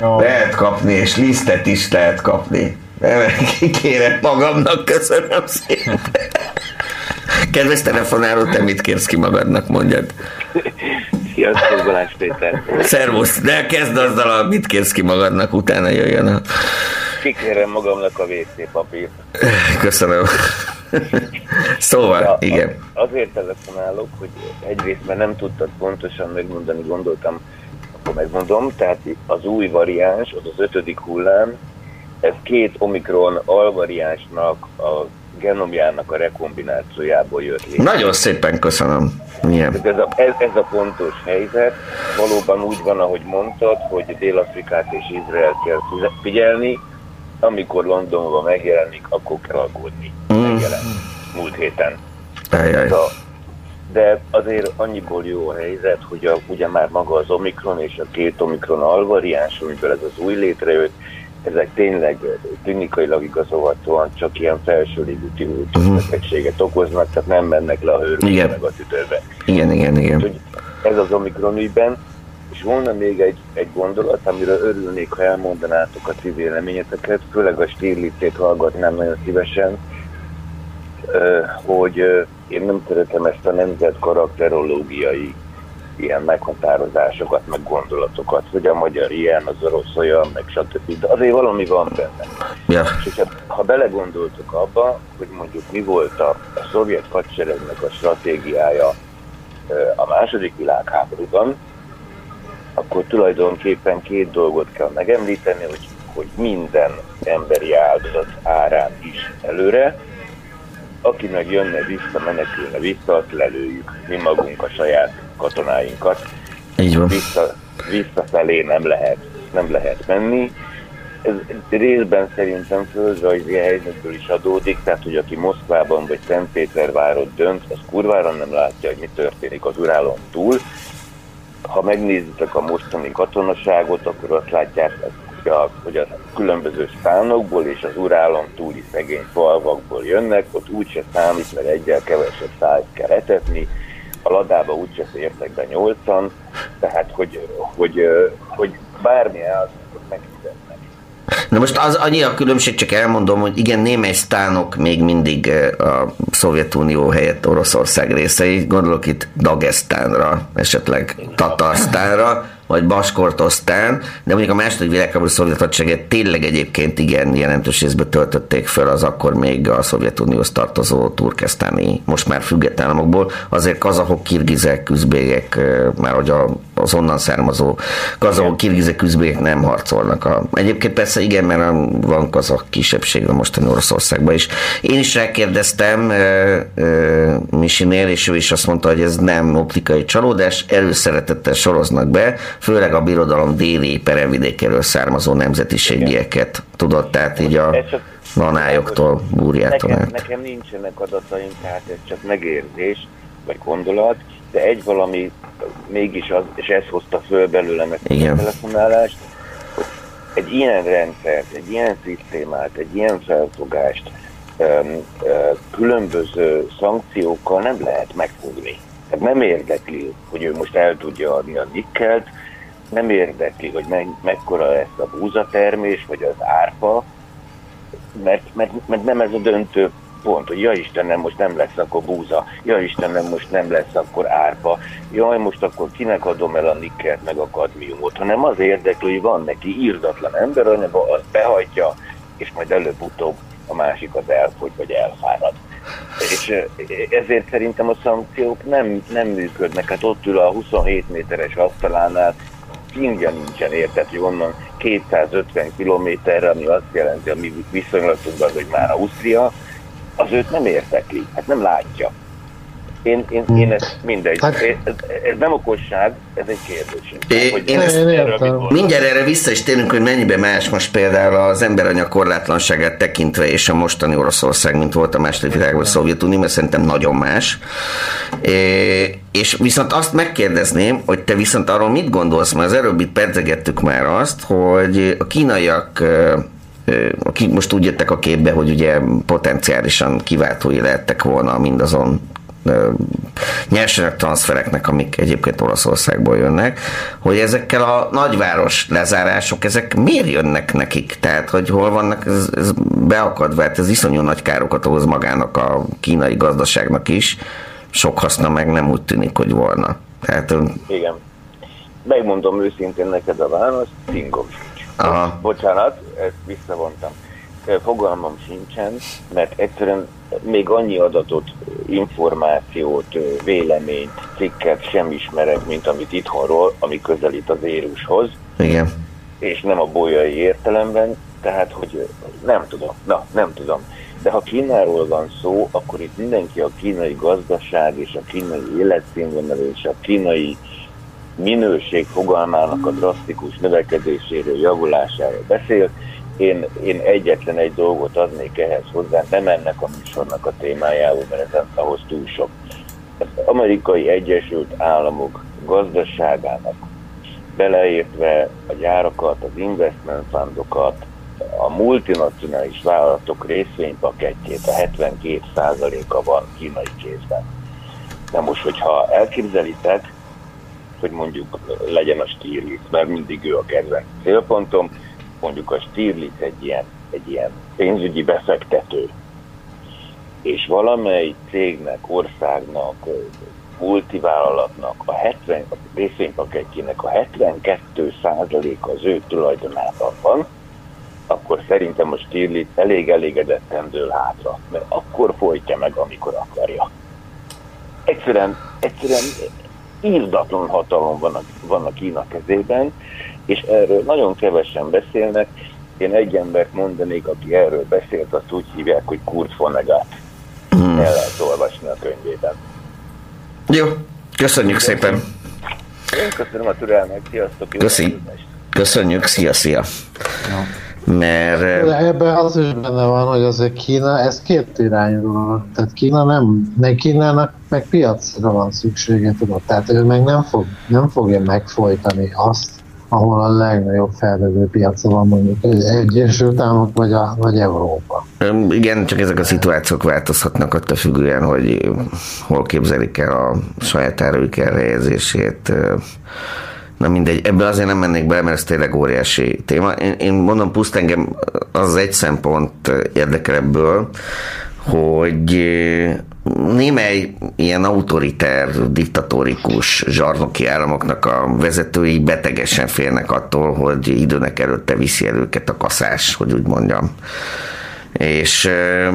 oh. lehet kapni, és lisztet is lehet kapni. Kérek magamnak, köszönöm szépen. Kedves telefonáló, te mit kérsz ki magadnak, mondjad? Sziasztok, Balázs Péter. Szervusz, de kezd azzal, a mit kérsz ki magadnak, utána jöjjön a kikérem magamnak a WC papírt. Köszönöm. szóval, ja, igen. Azért telefonálok, hogy egyrészt mert nem tudtad pontosan megmondani, gondoltam, akkor megmondom, tehát az új variáns, az az ötödik hullám, ez két omikron alvariánsnak a genomjának a rekombinációjából jött létre. Nagyon szépen köszönöm. Milyen? Ez a, ez, ez a pontos helyzet. Valóban úgy van, ahogy mondtad, hogy Dél-Afrikát és Izrael kell figyelni, amikor Londonban megjelenik, akkor kell aggódni. Mm. Megjelent múlt héten. Ajaj. De, de azért annyiból jó a helyzet, hogy a, ugye már maga az Omikron és a két Omikron alvariáns, amiből ez az új létrejött, ezek tényleg klinikailag igazolhatóan csak ilyen felső légúti uh-huh. betegséget okoznak, tehát nem mennek le a hőrbe meg a tüdőbe. Igen, igen, igen. Ez az Omikron ügyben, és volna még egy, egy gondolat, amiről örülnék, ha elmondanátok a ti véleményeteket, főleg a stílicét hallgatnám nagyon szívesen, hogy én nem szeretem ezt a nemzet karakterológiai ilyen meghatározásokat, meg gondolatokat, hogy a magyar ilyen, az orosz olyan, meg stb. De azért valami van benne. Ja. És hogyha, ha belegondoltok abba, hogy mondjuk mi volt a, a szovjet hadseregnek a stratégiája a második világháborúban, akkor tulajdonképpen két dolgot kell megemlíteni, hogy, hogy minden emberi áldozat árán is előre, aki meg jönne vissza, menekülne vissza, azt lelőjük mi magunk a saját katonáinkat. Így van. Vissza, visszafelé nem lehet, nem lehet menni. Ez részben szerintem földrajzi helyzetből is adódik, tehát hogy aki Moszkvában vagy Szentpétervárot dönt, az kurvára nem látja, hogy mi történik az Urálon túl, ha megnézitek a mostani katonaságot, akkor azt látják, hogy a, hogy a különböző szánokból és az urálon túli szegény falvakból jönnek, ott úgyse számít, mert egyel kevesebb szájt kell etetni, a ladába úgyse fértek be nyolcan, tehát hogy, hogy, hogy bármi elszakot megfizetnek. Na most az annyi a különbség, csak elmondom, hogy igen, némely sztánok még mindig a Szovjetunió helyett Oroszország részei, gondolok itt Dagestánra, esetleg Tatarsztánra, vagy Baskortosztán, de mondjuk a második világháború szovjet hadsereget tényleg egyébként igen jelentős részben töltötték föl az akkor még a Szovjetunióhoz tartozó turkesztáni, most már független államokból, azért kazahok, kirgizek, üzbégek, már hogy az onnan származó kazahok, kirgizek, üzbégek nem harcolnak. A, egyébként persze igen, mert van kazak kisebbség a mostani Oroszországban is. Én is rákérdeztem e, e, Misinél, és ő is azt mondta, hogy ez nem optikai csalódás, előszeretettel soroznak be, főleg a birodalom déli peremvidékéről származó nemzetiségieket. Tudott, tehát így a nanályoktól, búrjától nekem, nekem nincsenek adataim, tehát ez csak megérzés, vagy gondolat, de egy valami mégis az, és ez hozta föl belőlem ezt a telefonálást, hogy egy ilyen rendszert, egy ilyen szisztémát, egy ilyen felfogást öm, ö, különböző szankciókkal nem lehet megfogni. Tehát nem érdekli, hogy ő most el tudja adni a nikkelt, nem érdekli, hogy me mekkora lesz a búzatermés, vagy az árpa, mert, mert, mert nem ez a döntő pont, hogy ja Istenem, most nem lesz akkor búza, ja Istenem, most nem lesz akkor árpa, jaj, most akkor kinek adom el a nikkert, meg a kadmiumot, hanem az érdekli, hogy van neki írdatlan emberanyagba, az behajtja, és majd előbb-utóbb a másik az elfogy, vagy elfárad. És ezért szerintem a szankciók nem, nem működnek. Hát ott ül a 27 méteres asztalánál, fingja nincsen, hogy onnan 250 kilométerre, ami azt jelenti a mi viszonylatunkban, hogy már Ausztria, az őt nem értekli, hát nem látja. Én, én, én ezt mindegy. Hát, ez, ez nem okosság, ez egy kérdés. É, hogy én ezt, erről mindjárt erre vissza is térünk, hogy mennyibe más most például az emberanyag korlátlanságát tekintve és a mostani Oroszország, mint volt a második világban a Szovjetunió, mert szerintem nagyon más. É, és viszont azt megkérdezném, hogy te viszont arról mit gondolsz, mert az előbb itt pedzegettük már azt, hogy a kínaiak akik most úgy jöttek a képbe, hogy ugye potenciálisan kiváltói lehettek volna mindazon nyersanyag transfereknek, amik egyébként Olaszországból jönnek, hogy ezekkel a nagyváros lezárások, ezek miért jönnek nekik? Tehát, hogy hol vannak ez, ez beakadva, hát ez iszonyú nagy károkat okoz magának a kínai gazdaságnak is, sok haszna meg nem úgy tűnik, hogy volna. Tehát, Igen. Megmondom őszintén neked a választ, sincs. Aha. Bocsánat, ezt visszavontam. Fogalmam sincsen, mert egyszerűen még annyi adatot, információt, véleményt, cikket sem ismerek, mint amit itthonról, ami közelít az érushoz. Igen. És nem a bolyai értelemben, tehát, hogy nem tudom, na, nem tudom. De ha Kínáról van szó, akkor itt mindenki a kínai gazdaság és a kínai életszínvonal és a kínai minőség fogalmának a drasztikus növekedéséről, javulásáról beszél, én, én egyetlen egy dolgot adnék ehhez hozzá, nem ennek a műsornak a témájából, mert ez ahhoz túl sok. Az amerikai Egyesült Államok gazdaságának beleértve a gyárakat, az investment fundokat, a multinacionális vállalatok részvénypakettjét, a 72%-a van kínai kézben. Na most, hogyha elképzelitek, hogy mondjuk legyen a Stiglitz, mert mindig ő a kedvenc célpontom, mondjuk a Stiglitz egy ilyen, egy ilyen pénzügyi befektető, és valamely cégnek, országnak, multivállalatnak a 70, a részvénypakettjének a 72% az ő tulajdonában van, akkor szerintem a Stiglitz elég elégedetten dől hátra, mert akkor folytja meg, amikor akarja. Egyszerűen, egyszerűen írdatlan hatalom van a, van a Kína kezében, és erről nagyon kevesen beszélnek. Én egy embert mondanék, aki erről beszélt, azt úgy hívják, hogy Kurt Vonnegut. Hmm. El lehet olvasni a könyvében. Jó, köszönjük szépen. Én köszönöm a türelmet, sziasztok. Köszi. Köszönjük, szia, szia. mert... De ebben az is benne van, hogy azért Kína, ez két irányú Tehát Kína nem, meg Kínának meg piacra van szüksége, tudod. Tehát ő meg nem, fog, nem fogja megfojtani azt, ahol a legnagyobb fejlődő piaca van mondjuk Egyesült Államok vagy, a, vagy Európa. Igen, csak ezek a szituációk változhatnak attól függően, hogy hol képzelik el a saját erők elhelyezését. Na mindegy, ebből azért nem mennék bele, mert ez tényleg óriási téma. Én, én mondom, puszt engem az egy szempont érdekel ebből, hogy némely ilyen autoriter, diktatórikus zsarnoki államoknak a vezetői betegesen félnek attól, hogy időnek előtte viszi el őket a kaszás, hogy úgy mondjam. És e,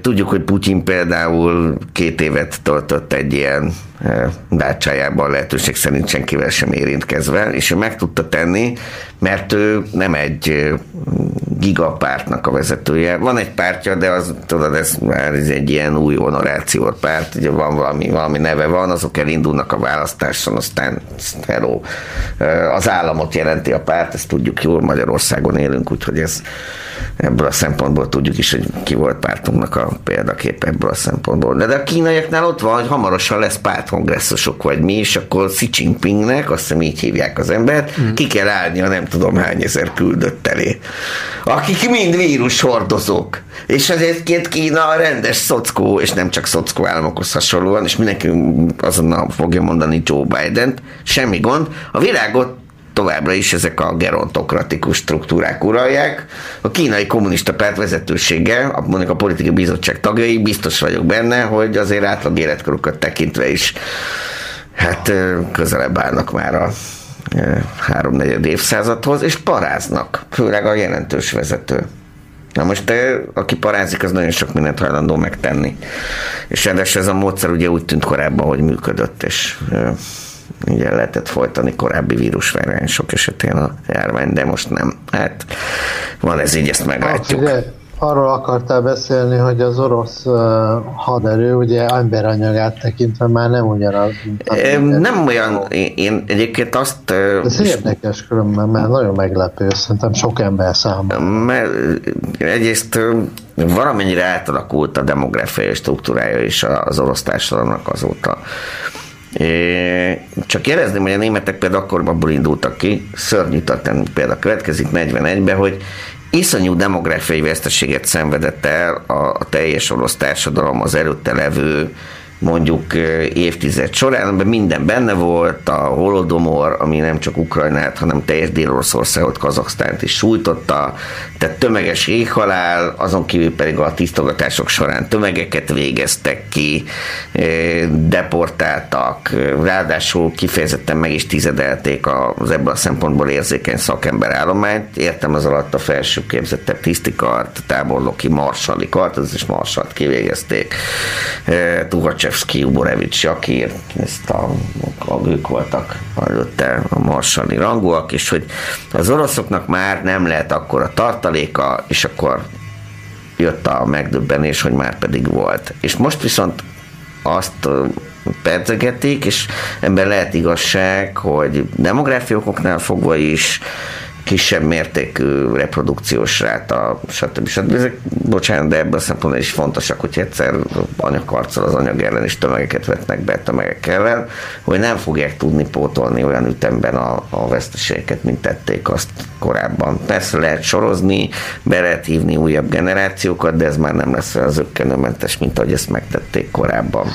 tudjuk, hogy Putyin például két évet töltött egy ilyen dácsájában lehetőség szerint senkivel sem érintkezve, és ő meg tudta tenni, mert ő nem egy gigapártnak a vezetője. Van egy pártja, de az, tudod, ez már ez egy ilyen új honorációt párt, ugye van valami, valami neve van, azok elindulnak a választáson, aztán hello. Az államot jelenti a párt, ezt tudjuk jól, Magyarországon élünk, úgyhogy ez ebből a szempontból tudjuk is, hogy ki volt pártunknak a példakép ebből a szempontból. De, de a kínaiaknál ott van, hogy hamarosan lesz pártkongresszusok, vagy mi, és akkor Xi Jinpingnek, azt hiszem így hívják az embert, mm. ki kell állni a nem tudom hány ezer küldött elé, akik mind vírus hordozók. És ezért két Kína a rendes szockó, és nem csak szockó államokhoz hasonlóan, és mindenki azonnal fogja mondani Joe Biden-t, semmi gond. A világot továbbra is ezek a gerontokratikus struktúrák uralják. A kínai kommunista párt vezetősége, mondjuk a politikai bizottság tagjai, biztos vagyok benne, hogy azért átlag életkorukat tekintve is hát közelebb állnak már a háromnegyed évszázadhoz, és paráznak, főleg a jelentős vezető. Na most, aki parázik, az nagyon sok mindent hajlandó megtenni. És ráadásul ez a módszer ugye úgy tűnt korábban, hogy működött, és ugye lehetett folytani korábbi vírusvariánsok esetén a járvány, de most nem. Hát van ez így, ezt meglátjuk. Hát, arról akartál beszélni, hogy az orosz uh, haderő ugye emberanyagát tekintve már nem ugyanaz. Mint a nem olyan, én, én egyébként azt... Uh, Ez érdekes különben, mert nagyon meglepő, szerintem sok ember számára. Mert egyrészt uh, valamennyire átalakult a demográfiai struktúrája is az orosz társadalomnak azóta. Csak jelezném, hogy a németek például akkor abból indultak ki, szörnyű például következik 41-ben, hogy iszonyú demográfiai veszteséget szenvedett el a, a teljes orosz társadalom az előtte levő mondjuk évtized során, amiben minden benne volt, a holodomor, ami nem csak Ukrajnát, hanem teljes Dél-Oroszországot, Kazaksztánt is sújtotta, tehát tömeges éhhalál, azon kívül pedig a tisztogatások során tömegeket végeztek ki, deportáltak, ráadásul kifejezetten meg is tizedelték az ebből a szempontból érzékeny szakember állományt. Értem az alatt a felső képzettebb tisztikart, tábornoki marsali kart, az is marsalt kivégezték. Tuhacsev Krajewski, Uborevics, Jakir, ezt a, a, ők voltak előtte a marsali rangúak, és hogy az oroszoknak már nem lehet akkor a tartaléka, és akkor jött a megdöbbenés, hogy már pedig volt. És most viszont azt percegetik, és ebben lehet igazság, hogy demográfiókoknál fogva is kisebb mértékű reprodukciós ráta, stb. stb. Ezek, bocsánat, de ebből a szempontból is fontosak, hogy egyszer anyagkarccal az anyag ellen is tömegeket vetnek be tömegek ellen, hogy nem fogják tudni pótolni olyan ütemben a, a veszteségeket, mint tették azt korábban. Persze lehet sorozni, be lehet hívni újabb generációkat, de ez már nem lesz az ökkenőmentes, mint ahogy ezt megtették korábban.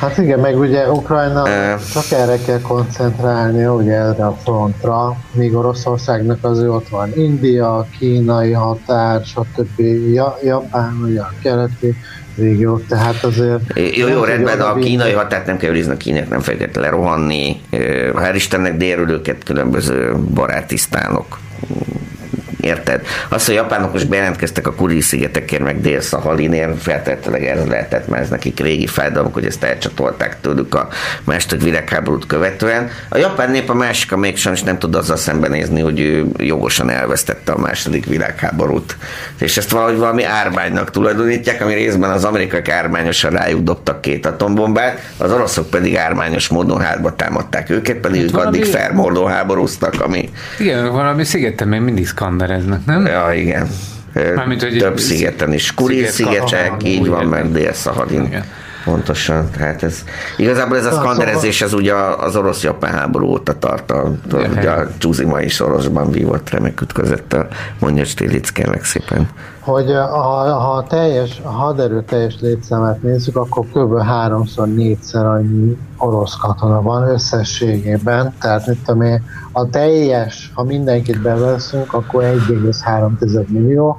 Hát igen, meg ugye Ukrajna uh, csak erre kell koncentrálni, ugye erre a frontra, míg Oroszországnak az ott van India, kínai határ, stb. Ja, Japán, ugye a keleti régió, tehát azért... Jó, jó, rendben, a kínai határt nem kell őrizni, a kínák nem fogják lerohanni, hál' Istennek délről őket különböző barátisztánok Érted? Az, hogy a japánok most bejelentkeztek a Kuri szigetekért, meg Dél-Szahalinél, feltétlenül erre lehetett, mert ez nekik régi fájdalmak, hogy ezt elcsatolták tőlük a második világháborút követően. A japán nép a másik, amelyik sajnos nem tud azzal szembenézni, hogy ő jogosan elvesztette a második világháborút. És ezt valahogy valami ármánynak tulajdonítják, ami részben az amerikai ármányosan rájuk dobtak két atombombát, az oroszok pedig ármányos módon hátba támadták őket, pedig hát ők valami... addig felmordó háborúztak, ami... Igen, valami szigeten még mindig szkander manővereznek, nem? Ja, igen. Mármint, hogy Több szigeten is. Kuril szigetek, így van, meg Dél-Szaharin. Pontosan, tehát ez igazából ez a szkanderezés, ez ugye az orosz-japán háború óta tart, a, ugye a Csuzima is orosban vívott remek ütközettel, mondja Stilic, kérlek szépen. Hogy ha, ha a teljes, a haderő teljes létszámát nézzük, akkor kb. háromszor, négyszer annyi orosz katona van összességében, tehát mit tudom én, a teljes, ha mindenkit beveszünk, akkor 1,3 millió,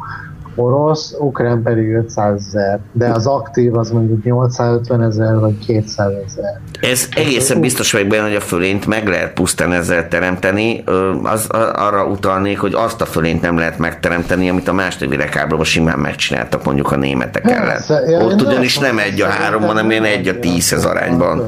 orosz, ukrán pedig 500 ezer, de az aktív az mondjuk 850 ezer vagy 200 ezer. Ez egészen biztos vagyok benne, hogy a fölényt meg lehet pusztán ezzel teremteni, az, arra utalnék, hogy azt a fölényt nem lehet megteremteni, amit a második világháborúban simán megcsináltak mondjuk a németek ellen. Ja, Ott ugyanis nem egy a három, hanem én egy a tízhez arányban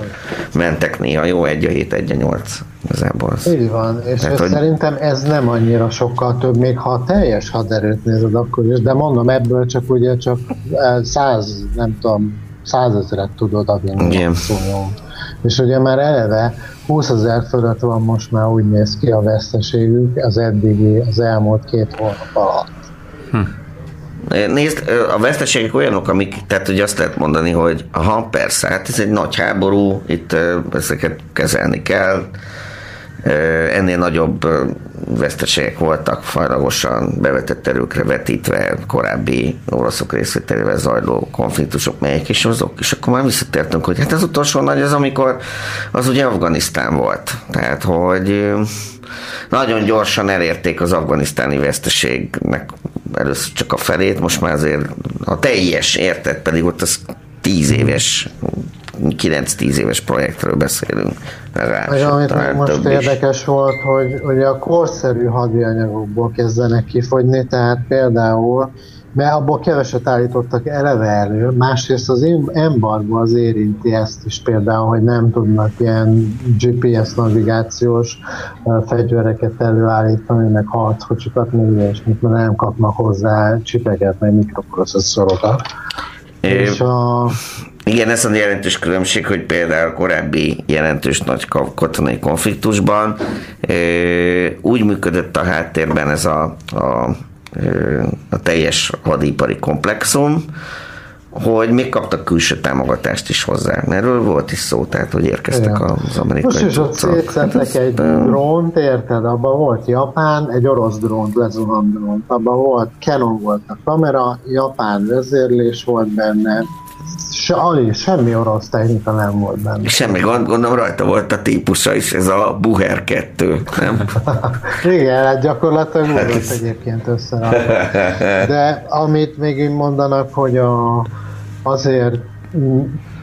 mentek néha. Jó, egy a hét, egy a nyolc. Igazából az. Így van, és Tehát, hogy... szerintem ez nem annyira sokkal több, még ha a teljes haderőt nézed akkor is, de mondom, ebből csak ugye csak száz, nem tudom, százezeret tudod adni. Igen. És ugye már eleve 20 ezer fölött van most már úgy néz ki a veszteségük az eddigi, az elmúlt két hónap alatt. Hm. Nézd, a veszteségek olyanok, amik, tehát hogy azt lehet mondani, hogy ha persze, hát ez egy nagy háború, itt ezeket kezelni kell, Ennél nagyobb veszteségek voltak fajlagosan bevetett erőkre vetítve korábbi oroszok részvételével zajló konfliktusok, melyek is azok, és akkor már visszatértünk, hogy hát az utolsó nagy az, amikor az ugye Afganisztán volt. Tehát, hogy nagyon gyorsan elérték az afganisztáni veszteségnek először csak a felét, most már azért a teljes érted, pedig ott az tíz éves 9-10 éves projektről beszélünk. Legalábbis amit most érdekes is. volt, hogy, hogy a korszerű hadianyagokból kezdenek kifogyni, tehát például mert abból keveset állítottak eleve elő, másrészt az embargo az érinti ezt is például, hogy nem tudnak ilyen GPS navigációs fegyvereket előállítani, meg harckocsikat, meg ilyesmit, mert nem kapnak hozzá csipeket, meg mikroprocesszorokat. É, és a, igen, ez a jelentős különbség, hogy például korábbi jelentős nagy katonai konfliktusban úgy működött a háttérben ez a, a, a teljes hadipari komplexum, hogy még kaptak külső támogatást is hozzá. Erről volt is szó, tehát hogy érkeztek Igen. az amerikai Most is ott szétszettek hát egy drónt, érted? Abban volt Japán, egy orosz drónt, lezuhant drónt. Abban volt, Canon volt a kamera, Japán vezérlés volt benne, Se, alig, semmi orosz technika nem volt benne. Semmi, gondolom rajta volt a típusa is, ez a Buher 2, nem? Igen, hát gyakorlatilag úgy volt egyébként össze. De amit még mondanak, hogy a, azért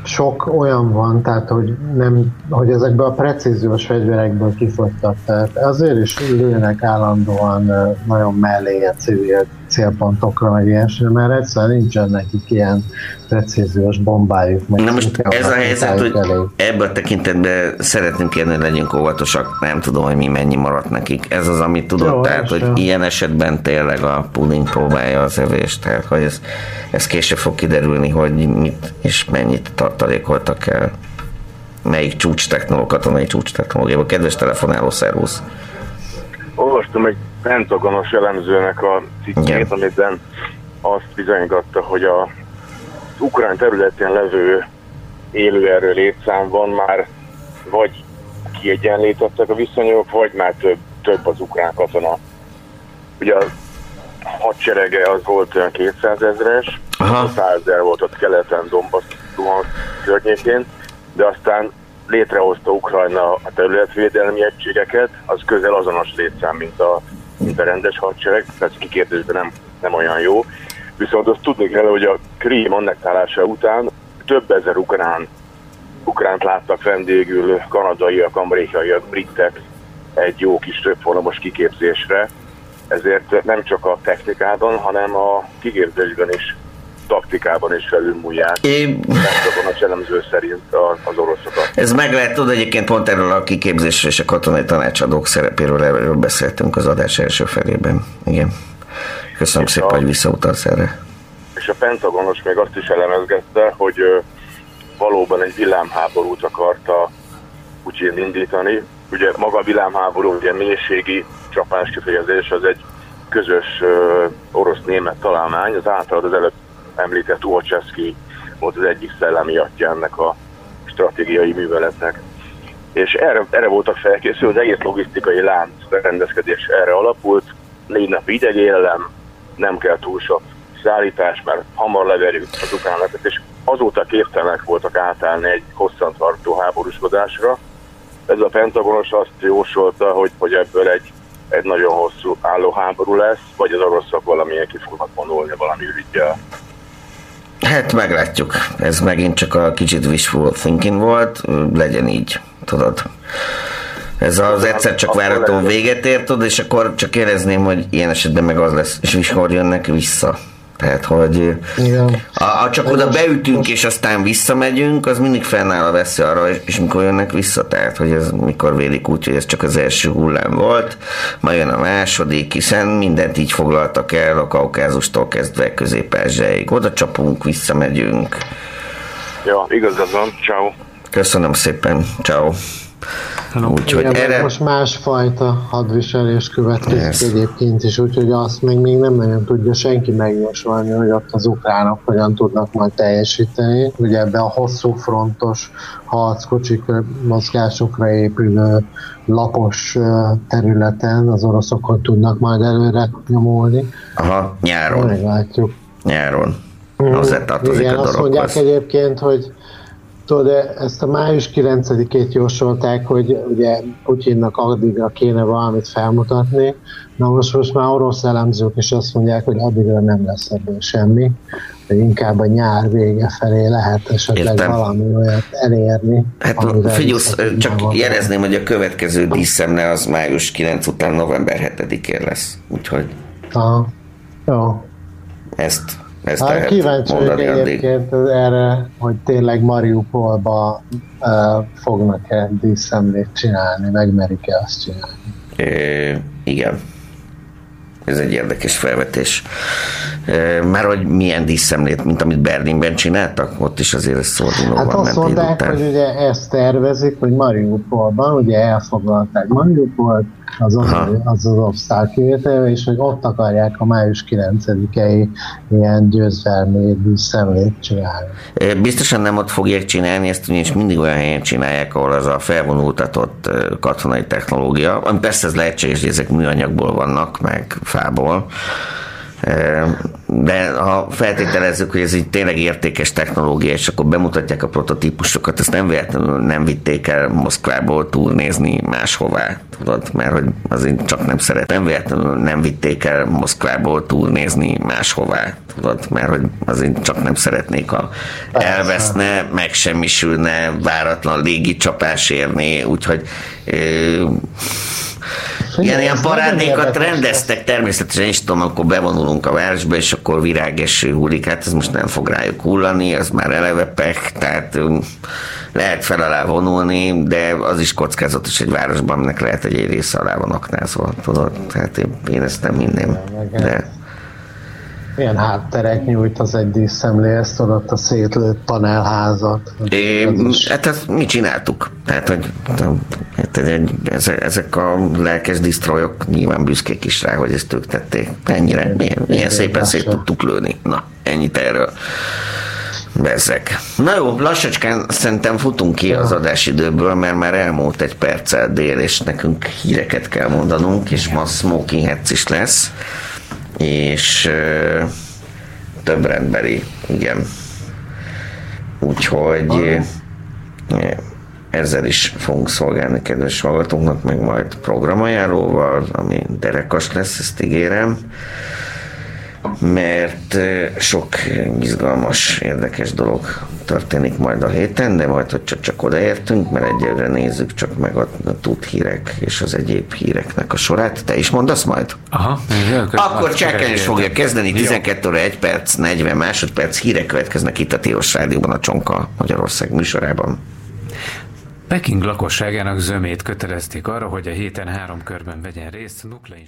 sok olyan van, tehát hogy, nem, hogy ezekből a precíziós fegyverekből kifogytak, tehát azért is lőnek állandóan nagyon mellé a civil célpontokra, meg ilyesmi, mert egyszerűen nincsen nekik ilyen precíziós bombájuk. Meg Na most ez a helyzet, hogy ebben a tekintetben szeretnünk kérni, hogy legyünk óvatosak, nem tudom, hogy mi mennyi maradt nekik. Ez az, amit tudod, Jó, tehát, hogy jó. ilyen esetben tényleg a puding próbálja az evést, tehát hogy ez, ez később fog kiderülni, hogy mit és mennyit tartalékoltak el melyik csúcs technológia, katonai csúcs technológiában. Kedves telefonáló, szervusz! Olvastam egy pentagonos elemzőnek a cikkét, amiben azt bizonyította, hogy a ukrán területén levő élőerő létszámban már vagy kiegyenlítettek a viszonyok, vagy már több, több az ukrán katona. Ugye a hadserege az volt olyan 200 ezres, 100 ezer volt ott keleten, Donbass környékén, de aztán létrehozta Ukrajna a területvédelmi egységeket, az közel azonos létszám, mint a, mint a rendes hadsereg, tehát kikérdezve nem, nem olyan jó. Viszont azt tudni kell, hogy a Krím annektálása után több ezer ukrán, ukránt láttak vendégül kanadaiak, amerikaiak, britek egy jó kis többfónamos kiképzésre, ezért nem csak a technikában, hanem a kiképzésben is taktikában is felülmúlják. Én... a cselemző szerint az oroszokat. Ez meg lehet tudni, egyébként pont erről a kiképzésről és a katonai tanácsadók szerepéről erről beszéltünk az adás első felében. Igen. Köszönöm és szépen, a, hogy visszautalsz erre. És a Pentagonos még azt is elemezgette, hogy valóban egy villámháborút akarta Putyin indítani. Ugye maga a villámháború, ugye mélységi csapás kifejezés, az egy közös orosz-német találmány, az általad az előbb említett Uocseszki volt az egyik szellemi atya ennek a stratégiai műveletnek. És erre, erre voltak felkészülve, az egész logisztikai lánc berendezkedés erre alapult, négy nap idegélelem, nem kell túl sok szállítás, mert hamar leverjük az ukránlapot, és azóta képtelenek voltak átállni egy hosszantartó háborúskodásra. Ez a Pentagonos azt jósolta, hogy, hogy ebből egy, egy nagyon hosszú álló háború lesz, vagy az oroszok valamilyen ki fognak vonulni valami ürügyel. Hát meglátjuk. Ez megint csak a kicsit wishful thinking volt, legyen így, tudod. Ez az egyszer csak váratlan véget ért, tudod, és akkor csak érezném, hogy ilyen esetben meg az lesz, és mikor jönnek vissza. Tehát, hogy Igen. A, a csak oda beütünk, és aztán visszamegyünk, az mindig fennáll a veszély arra, és mikor jönnek vissza, tehát, hogy ez mikor vélik úgy, hogy ez csak az első hullám volt, majd jön a második, hiszen mindent így foglaltak el, a kaukázustól kezdve közép oda csapunk, visszamegyünk. Ja, igazad van, ciao. Köszönöm szépen, ciao. Úgyhogy erre... most másfajta hadviselés következik yes. egyébként is, úgyhogy azt még, még nem nagyon tudja senki megjósolni, hogy ott az ukránok hogyan tudnak majd teljesíteni. Ugye ebbe a hosszú frontos harckocsik mozgásokra épülő lapos területen az oroszok tudnak majd előre nyomulni. Aha, nyáron. Meglátjuk. Nyáron. Mm. Azért tartozik Igen, a azt mondják egyébként, hogy Tudod, ezt a május 9-ét jósolták, hogy ugye Putyinnak addigra kéne valamit felmutatni, na most, most már orosz elemzők is azt mondják, hogy addigra nem lesz ebből semmi, de inkább a nyár vége felé lehet esetleg Értem. valami olyat elérni. Hát figyelsz, csak jelezném, hogy a következő díszemne az május 9 után november 7-én lesz, úgyhogy... Aha. Jó. Ezt ezt hát kíváncsi vagyok egyébként erre, hogy tényleg Mariupolba uh, fognak-e díszemlét csinálni, megmerik-e azt csinálni. É, igen. Ez egy érdekes felvetés. Már hogy milyen díszemlét, mint amit Berlinben csináltak, ott is azért ez Szordinóban Hát azt mondták, hogy ugye ezt tervezik, hogy Mariupolban, ugye elfoglalták Mariupolt, az az, az, az obsztál kivételve, és hogy ott akarják a május 9-i ilyen győzelmi szemlét csinálni. Biztosan nem ott fogják csinálni, ezt ugyanis mindig olyan helyen csinálják, ahol az a felvonultatott katonai technológia, ami persze ez lehetséges, hogy ezek műanyagból vannak, meg fából, de ha feltételezzük, hogy ez egy tényleg értékes technológia, és akkor bemutatják a prototípusokat, ezt nem véletlenül nem vitték el Moszkvából túlnézni máshová, tudod, mert hogy azért csak nem szeret. Nem véletlenül nem vitték el Moszkvából túlnézni máshová, tudod, mert hogy azért csak nem szeretnék, ha elveszne, megsemmisülne, váratlan légicsapás érni, úgyhogy ilyen, ilyen parádékat rendeztek természetesen, is tudom, akkor bevonulunk a városba, és akkor virágeső hullik, hát ez most nem fog rájuk hullani, az már eleve pek, tehát um, lehet fel alá vonulni, de az is kockázatos egy városban, aminek lehet, hogy egy része alá van aknázva, tudod, tehát én, én ezt nem hinném, de milyen hátteret nyújt az egy díszemlé, ezt adott a szétlőtt panelházat. É, hát ezt mi csináltuk. Tehát, hogy hát ezek, ezek a lelkes disztrojok nyilván büszkék is rá, hogy ezt ők tették. Ennyire, milyen, milyen szépen szét tudtuk lőni. Na, ennyit erről. Bezzek. Na jó, lassacskán szerintem futunk ki az adásidőből, mert már elmúlt egy perccel dél, és nekünk híreket kell mondanunk, és ma Smoking Heads is lesz és ö, több rendbeli, igen. Úgyhogy ezzel is fogunk szolgálni kedves hallgatóknak, meg majd programajánlóval, ami derekas lesz, ezt ígérem mert sok izgalmas, érdekes dolog történik majd a héten, de majd, hogy csak, csak odaértünk, mert egyelőre nézzük csak meg a, a tud hírek és az egyéb híreknek a sorát. Te is mondasz majd? Aha. Akkor Csákány is fogja kezdeni, 12 óra 1 perc, 40 másodperc, hírek következnek itt a Tilos Rádióban, a Csonka Magyarország műsorában. Peking lakosságának zömét kötelezték arra, hogy a héten három körben vegyen részt. Nuklein